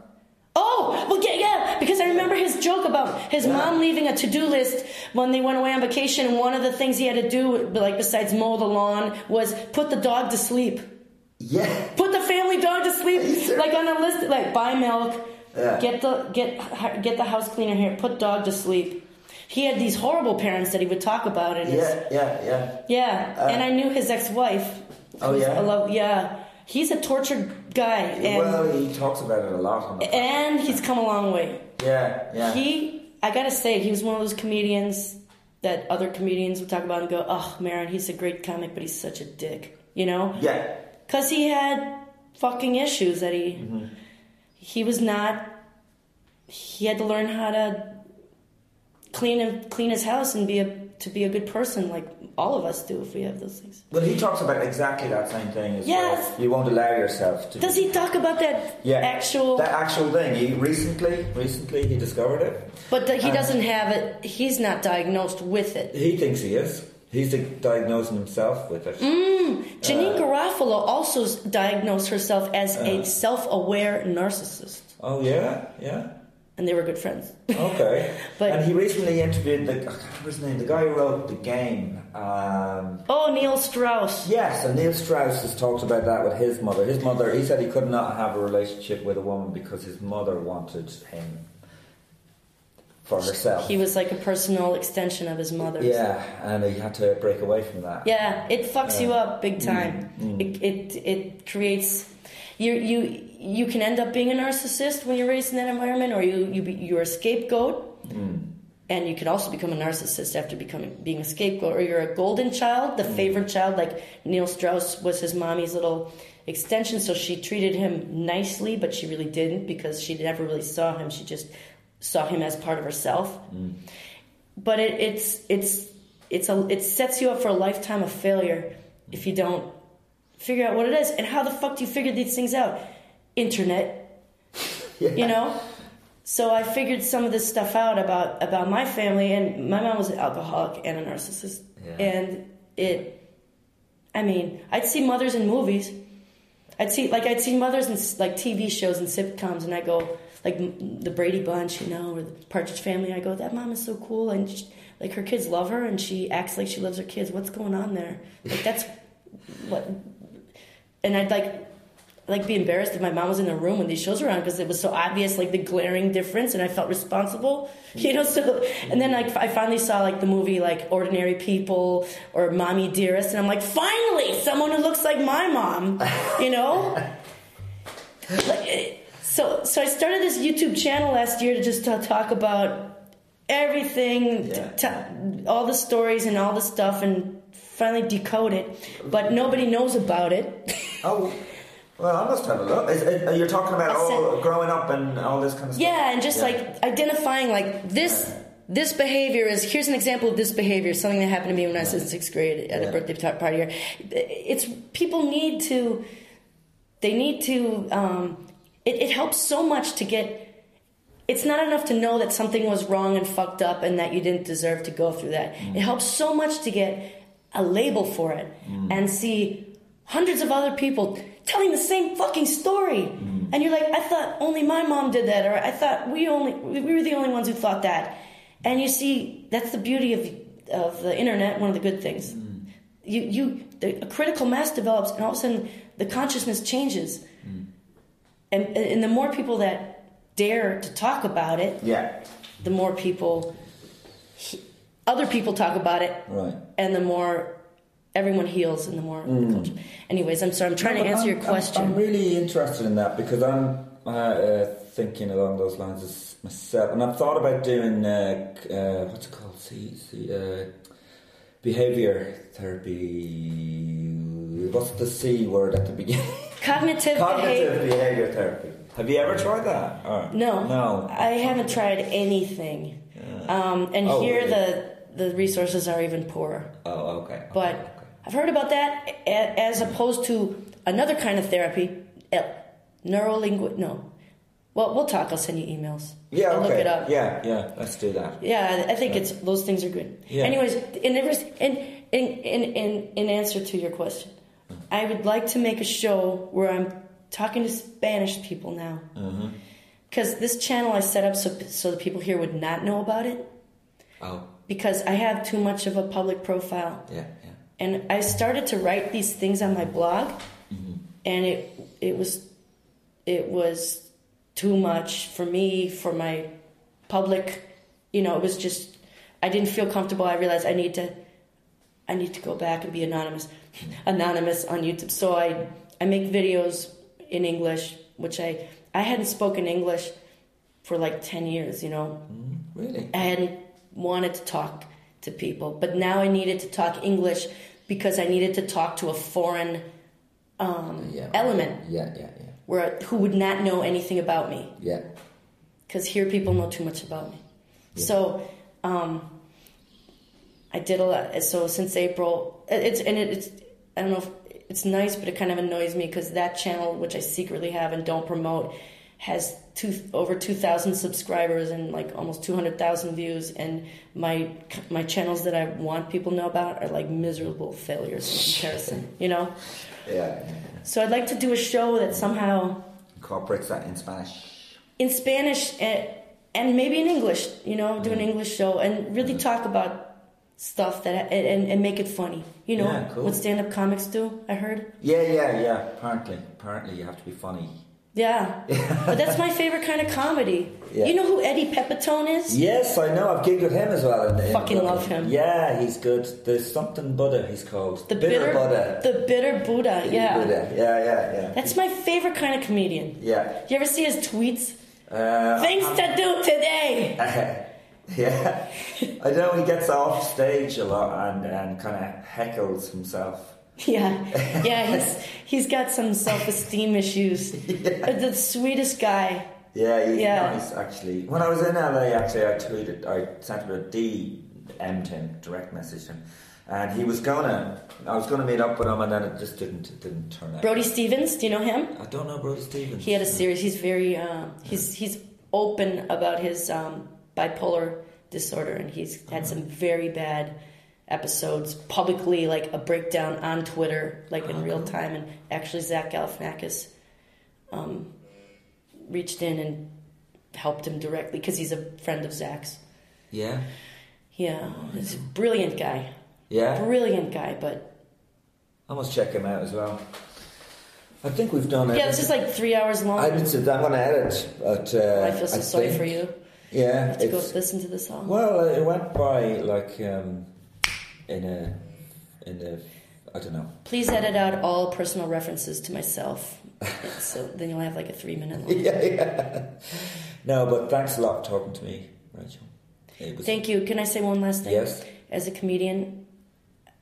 Oh, well, yeah, yeah, because I remember his joke about his Yeah. mom leaving a to-do list when they went away on vacation, and one of the things he had to do, like besides mow the lawn, was put the dog to sleep. Yeah. Put the family dog to sleep, like on a list, like buy milk, Yeah. get the get get the house cleaner here, put dog to sleep. He had these horrible parents that he would talk about in his Yeah, yeah, yeah. yeah, and I knew his ex-wife. Oh, yeah? love, yeah. He's a tortured guy, and well, he talks about it a lot. And he's come a long way. yeah, yeah. He, I gotta say, he was one of those comedians that other comedians would talk about and go, "Oh, Maron, he's a great comic, but he's such a dick," you know? yeah. Because he had fucking issues that he Mm-hmm. he was not. He had to learn how to clean and clean his house and be a to be a good person, like all of us do if we have those things. Well, he talks about exactly that same thing as Yes. well. You won't allow yourself to. Does he talk about that Yeah. actual? That actual thing. He recently, recently, he discovered it. but that he And- doesn't have it. He's not diagnosed with it. He thinks he is. He's diagnosing himself with it. Janeane Uh. Garofalo also diagnosed herself as a self-aware narcissist, Oh yeah, yeah. And they were good friends. Okay. But- and he recently interviewed the I can't remember his name, the guy who wrote the game. Um, oh, Neil Strauss. yes, and Neil Strauss has talked about that with his mother. His mother, he said he could not have a relationship with a woman because his mother wanted him for herself. He was like a personal extension of his mother. yeah, and he had to break away from that. Yeah, it fucks you up Mm, big time. It, it it creates you you you can end up being a narcissist when you're raised in that environment, or you you be, you're a scapegoat, Mm. and you can also become a narcissist after becoming being a scapegoat. Or you're a golden child the favorite child like neil strauss was his mommy's little extension. So she treated him nicely but she really didn't because she never really saw him. She just saw him as part of herself. But it, it's it's it's a it sets you up for a lifetime of failure if you don't figure out what it is. And how the fuck do you figure these things out internet you know so I figured some of this stuff out about about my family, and my mom was an alcoholic and a narcissist, Yeah. and it. I mean, I'd see mothers in movies. I'd see like I'd see mothers in like TV shows and sitcoms, and I go like the Brady Bunch, you know, or the Partridge Family. I go, that mom is so cool, and she, like her kids love her, and she acts like she loves her kids. What's going on there? Like that's what. And I'd like like be embarrassed if my mom was in the room when these shows were on because it was so obvious like the glaring difference and i felt responsible you know so and then like i finally saw like the movie like ordinary people or mommy dearest and i'm like finally someone who looks like my mom you know? Like, eh, so so i started this youtube channel last year to just to talk about everything Yeah. t- all the stories and all the stuff and finally decode it but nobody knows about it. Oh, well, I must have a look. Is, you're talking about all growing up and all this kind of stuff. Yeah, and just Yeah. like identifying like this this behavior is here's an example of this behavior, something that happened to me when I was in sixth grade at a birthday party. Here, it's people need to they need to um, it, it helps so much to get. It's not enough to know that something was wrong and fucked up and that you didn't deserve to go through that. It helps so much to get a label for it and see hundreds of other people telling the same fucking story. Mm. And you're like, I thought only my mom did that, or I thought we only we were the only ones who thought that. And you see, that's the beauty of of the internet. One of the good things. Mm. You you the, a critical mass develops, and all of a sudden the consciousness changes. Mm. And and the more people that dare to talk about it, Yeah. the more people other people talk about it Right. and the more everyone heals in the more the culture. anyways i'm sorry i'm trying to answer I'm- your question I'm, I'm really interested in that because I'm uh, uh, thinking along those lines as myself, and I've thought about doing uh, uh, what's it called? See, see, uh, behavior therapy. What's the C word at the beginning? cognitive, Cognitive behavior behavior therapy. Have you ever tried that? Or- no no. i haven't tried anything um, and Oh, here really? the the resources are even poorer Oh, okay. but okay. I've heard about that as opposed to another kind of therapy neurolinguistic no well we'll talk i'll send you emails yeah, I'll okay. look it up Yeah, yeah. Let's do that. Yeah, I think it's those things are good. Yeah. Anyways, in, in, in, in, in, answer to your question, I would like to make a show where I'm talking to Spanish people now. Mm-hmm. Because this channel I set up so, so the people here would not know about it. Oh, Because I have too much of a public profile. yeah, yeah. And I started to write these things on my blog, Mm-hmm. and it it was it was too much for me for my public. You know, it was just I didn't feel comfortable. I realized I need to I need to go back and be anonymous, anonymous on YouTube. So I I make videos in English, which I I hadn't spoken English for like ten years. You know, Really? I hadn't wanted to talk to people, but now I needed to talk English because I needed to talk to a foreign um, Yeah. element Yeah, yeah, yeah. where who would not know anything about me Yeah. because here people know too much about me. Yeah. So um, I did a lot. So since April, it's and it, it's I don't know if it's nice, but it kind of annoys me because that channel, which I secretly have and don't promote, has two over two thousand subscribers and like almost two hundred thousand views, and my my channels that I want people to know about are like miserable failures in comparison. You know, Yeah, yeah, yeah. so I'd like to do a show that somehow Incorporates that in Spanish. in Spanish and, and maybe in English, you know, do an mm. English show and really mm. talk about stuff that and, and, and make it funny. You know Yeah, cool. what stand up comics do, I heard. Yeah, yeah, yeah. Apparently, apparently, you have to be funny. Yeah. but that's my favorite kind of comedy. Yeah. You know who Eddie Pepitone is? Yes, I know. I've gigged with him as well. In, in Fucking Brooklyn. love him. Yeah, he's good. There's something Buddha. He's called The bitter, Buddha. The bitter Buddha. Yeah. Buddha. Yeah, yeah, yeah. That's my favorite kind of comedian. yeah. You ever see his tweets? Uh, Things to do today. Yeah, I know he gets off stage a lot and, and kind of heckles himself. Yeah, yeah, he's he's got some self esteem issues. Yeah. The sweetest guy. Yeah, he's Yeah. nice actually. When I was in LA, actually, I tweeted, I sent him a DM'd him, direct message him, and he was gonna, I was gonna meet up with him, and then it just didn't, it didn't turn out. Brody Stevens, do you know him? I don't know Brody Stevens. He had a series. He's very uh, he's he's open about his um, bipolar disorder, and he's had some very bad episodes publicly, like a breakdown on Twitter, like in real time. And actually, Zach Galifianakis um, reached in and helped him directly because he's a friend of Zach's. Yeah, Yeah, he's a brilliant guy. yeah. Brilliant guy, but I must check him out as well. I think we've done it. yeah, it's just like three hours long. I didn't say that. I'm going to edit, but uh, I feel so sorry think- for you. Yeah, To go listen to the song. Well, it went by like um, in a in a I don't know. Please edit out all personal references to myself. so then you'll have like a three minute long. yeah, yeah. No, but thanks a lot for talking to me, Rachel. Thank you. Can I say one last thing? Yes. As a comedian,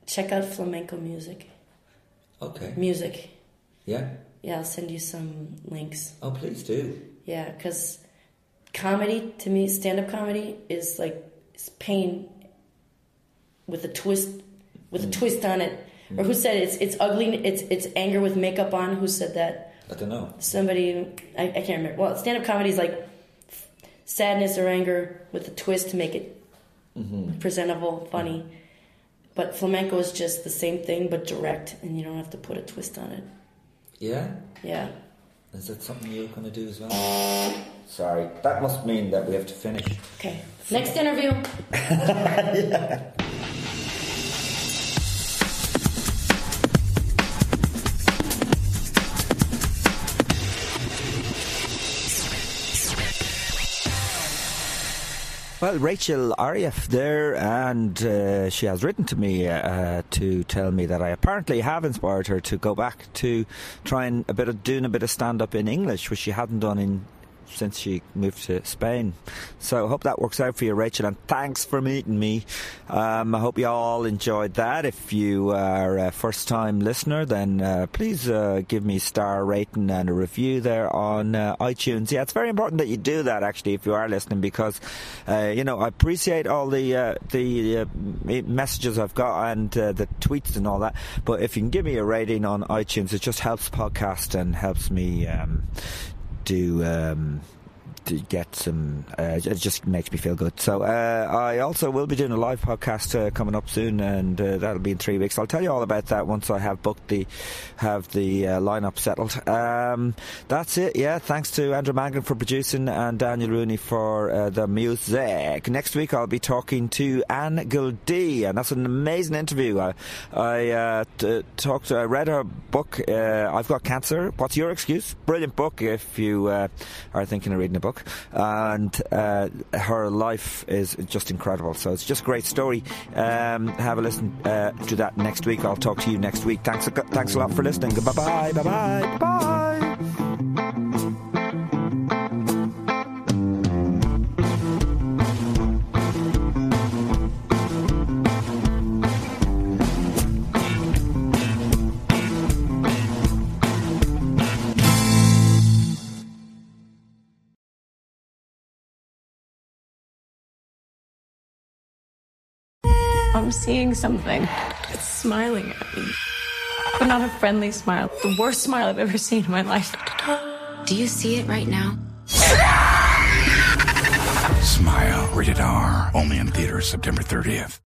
check out flamenco music. okay. Music. Yeah. Yeah, I'll send you some links. Oh, please do. Yeah, because comedy to me, stand up comedy is like it's pain with a twist, with a mm. twist on it. Or who mm. said it? it's it's ugly? It's it's anger with makeup on. Who said that? I don't know. somebody I, I can't remember. Well, stand up comedy is like sadness or anger with a twist to make it mm-hmm. presentable, mm-hmm. funny. But flamenco is just the same thing but direct, and you don't have to put a twist on it. Yeah. Yeah. Is that something you're going to do as well? Sorry, that must mean that we have to finish. Okay. Next interview. Well, Rachel Arieff there, and uh, she has written to me uh, to tell me that I apparently have inspired her to go back to trying a bit of doing a bit of stand up in English, which she hadn't done in since she moved to Spain. So I hope that works out for you, Rachel, and thanks for meeting me. Um, I hope you all enjoyed that. If you are a first time listener, then uh, please uh, give me a star rating and a review there on uh, iTunes. Yeah, it's very important that you do that actually if you are listening because, uh, you know, I appreciate all the uh, the uh, messages I've got and the tweets and all that. But if you can give me a rating on iTunes, it just helps podcast and helps me. Um, do um, get some. Uh, it just makes me feel good. So uh, I also will be doing a live podcast uh, coming up soon, and uh, that'll be in three weeks. I'll tell you all about that once I have booked the have the uh, lineup settled. Um, that's it. Yeah, thanks to Andrew Mangan for producing and Daniel Rooney for uh, the music. Next week I'll be talking to Anne Gildea, and that's an amazing interview. I, I t- talked. I read her book. I've got cancer. What's your excuse? Brilliant book if you are thinking of reading a book. And uh, her life is just incredible. So it's just a great story. Um, have a listen uh, to that next week. I'll talk to you next week. Thanks. A, thanks a lot for listening. Bye bye. Bye bye. Bye. I'm seeing something. It's smiling at me. But not a friendly smile. The worst smile I've ever seen in my life. Do you see it right now? Smile. Rated R. Only in theaters September 30th.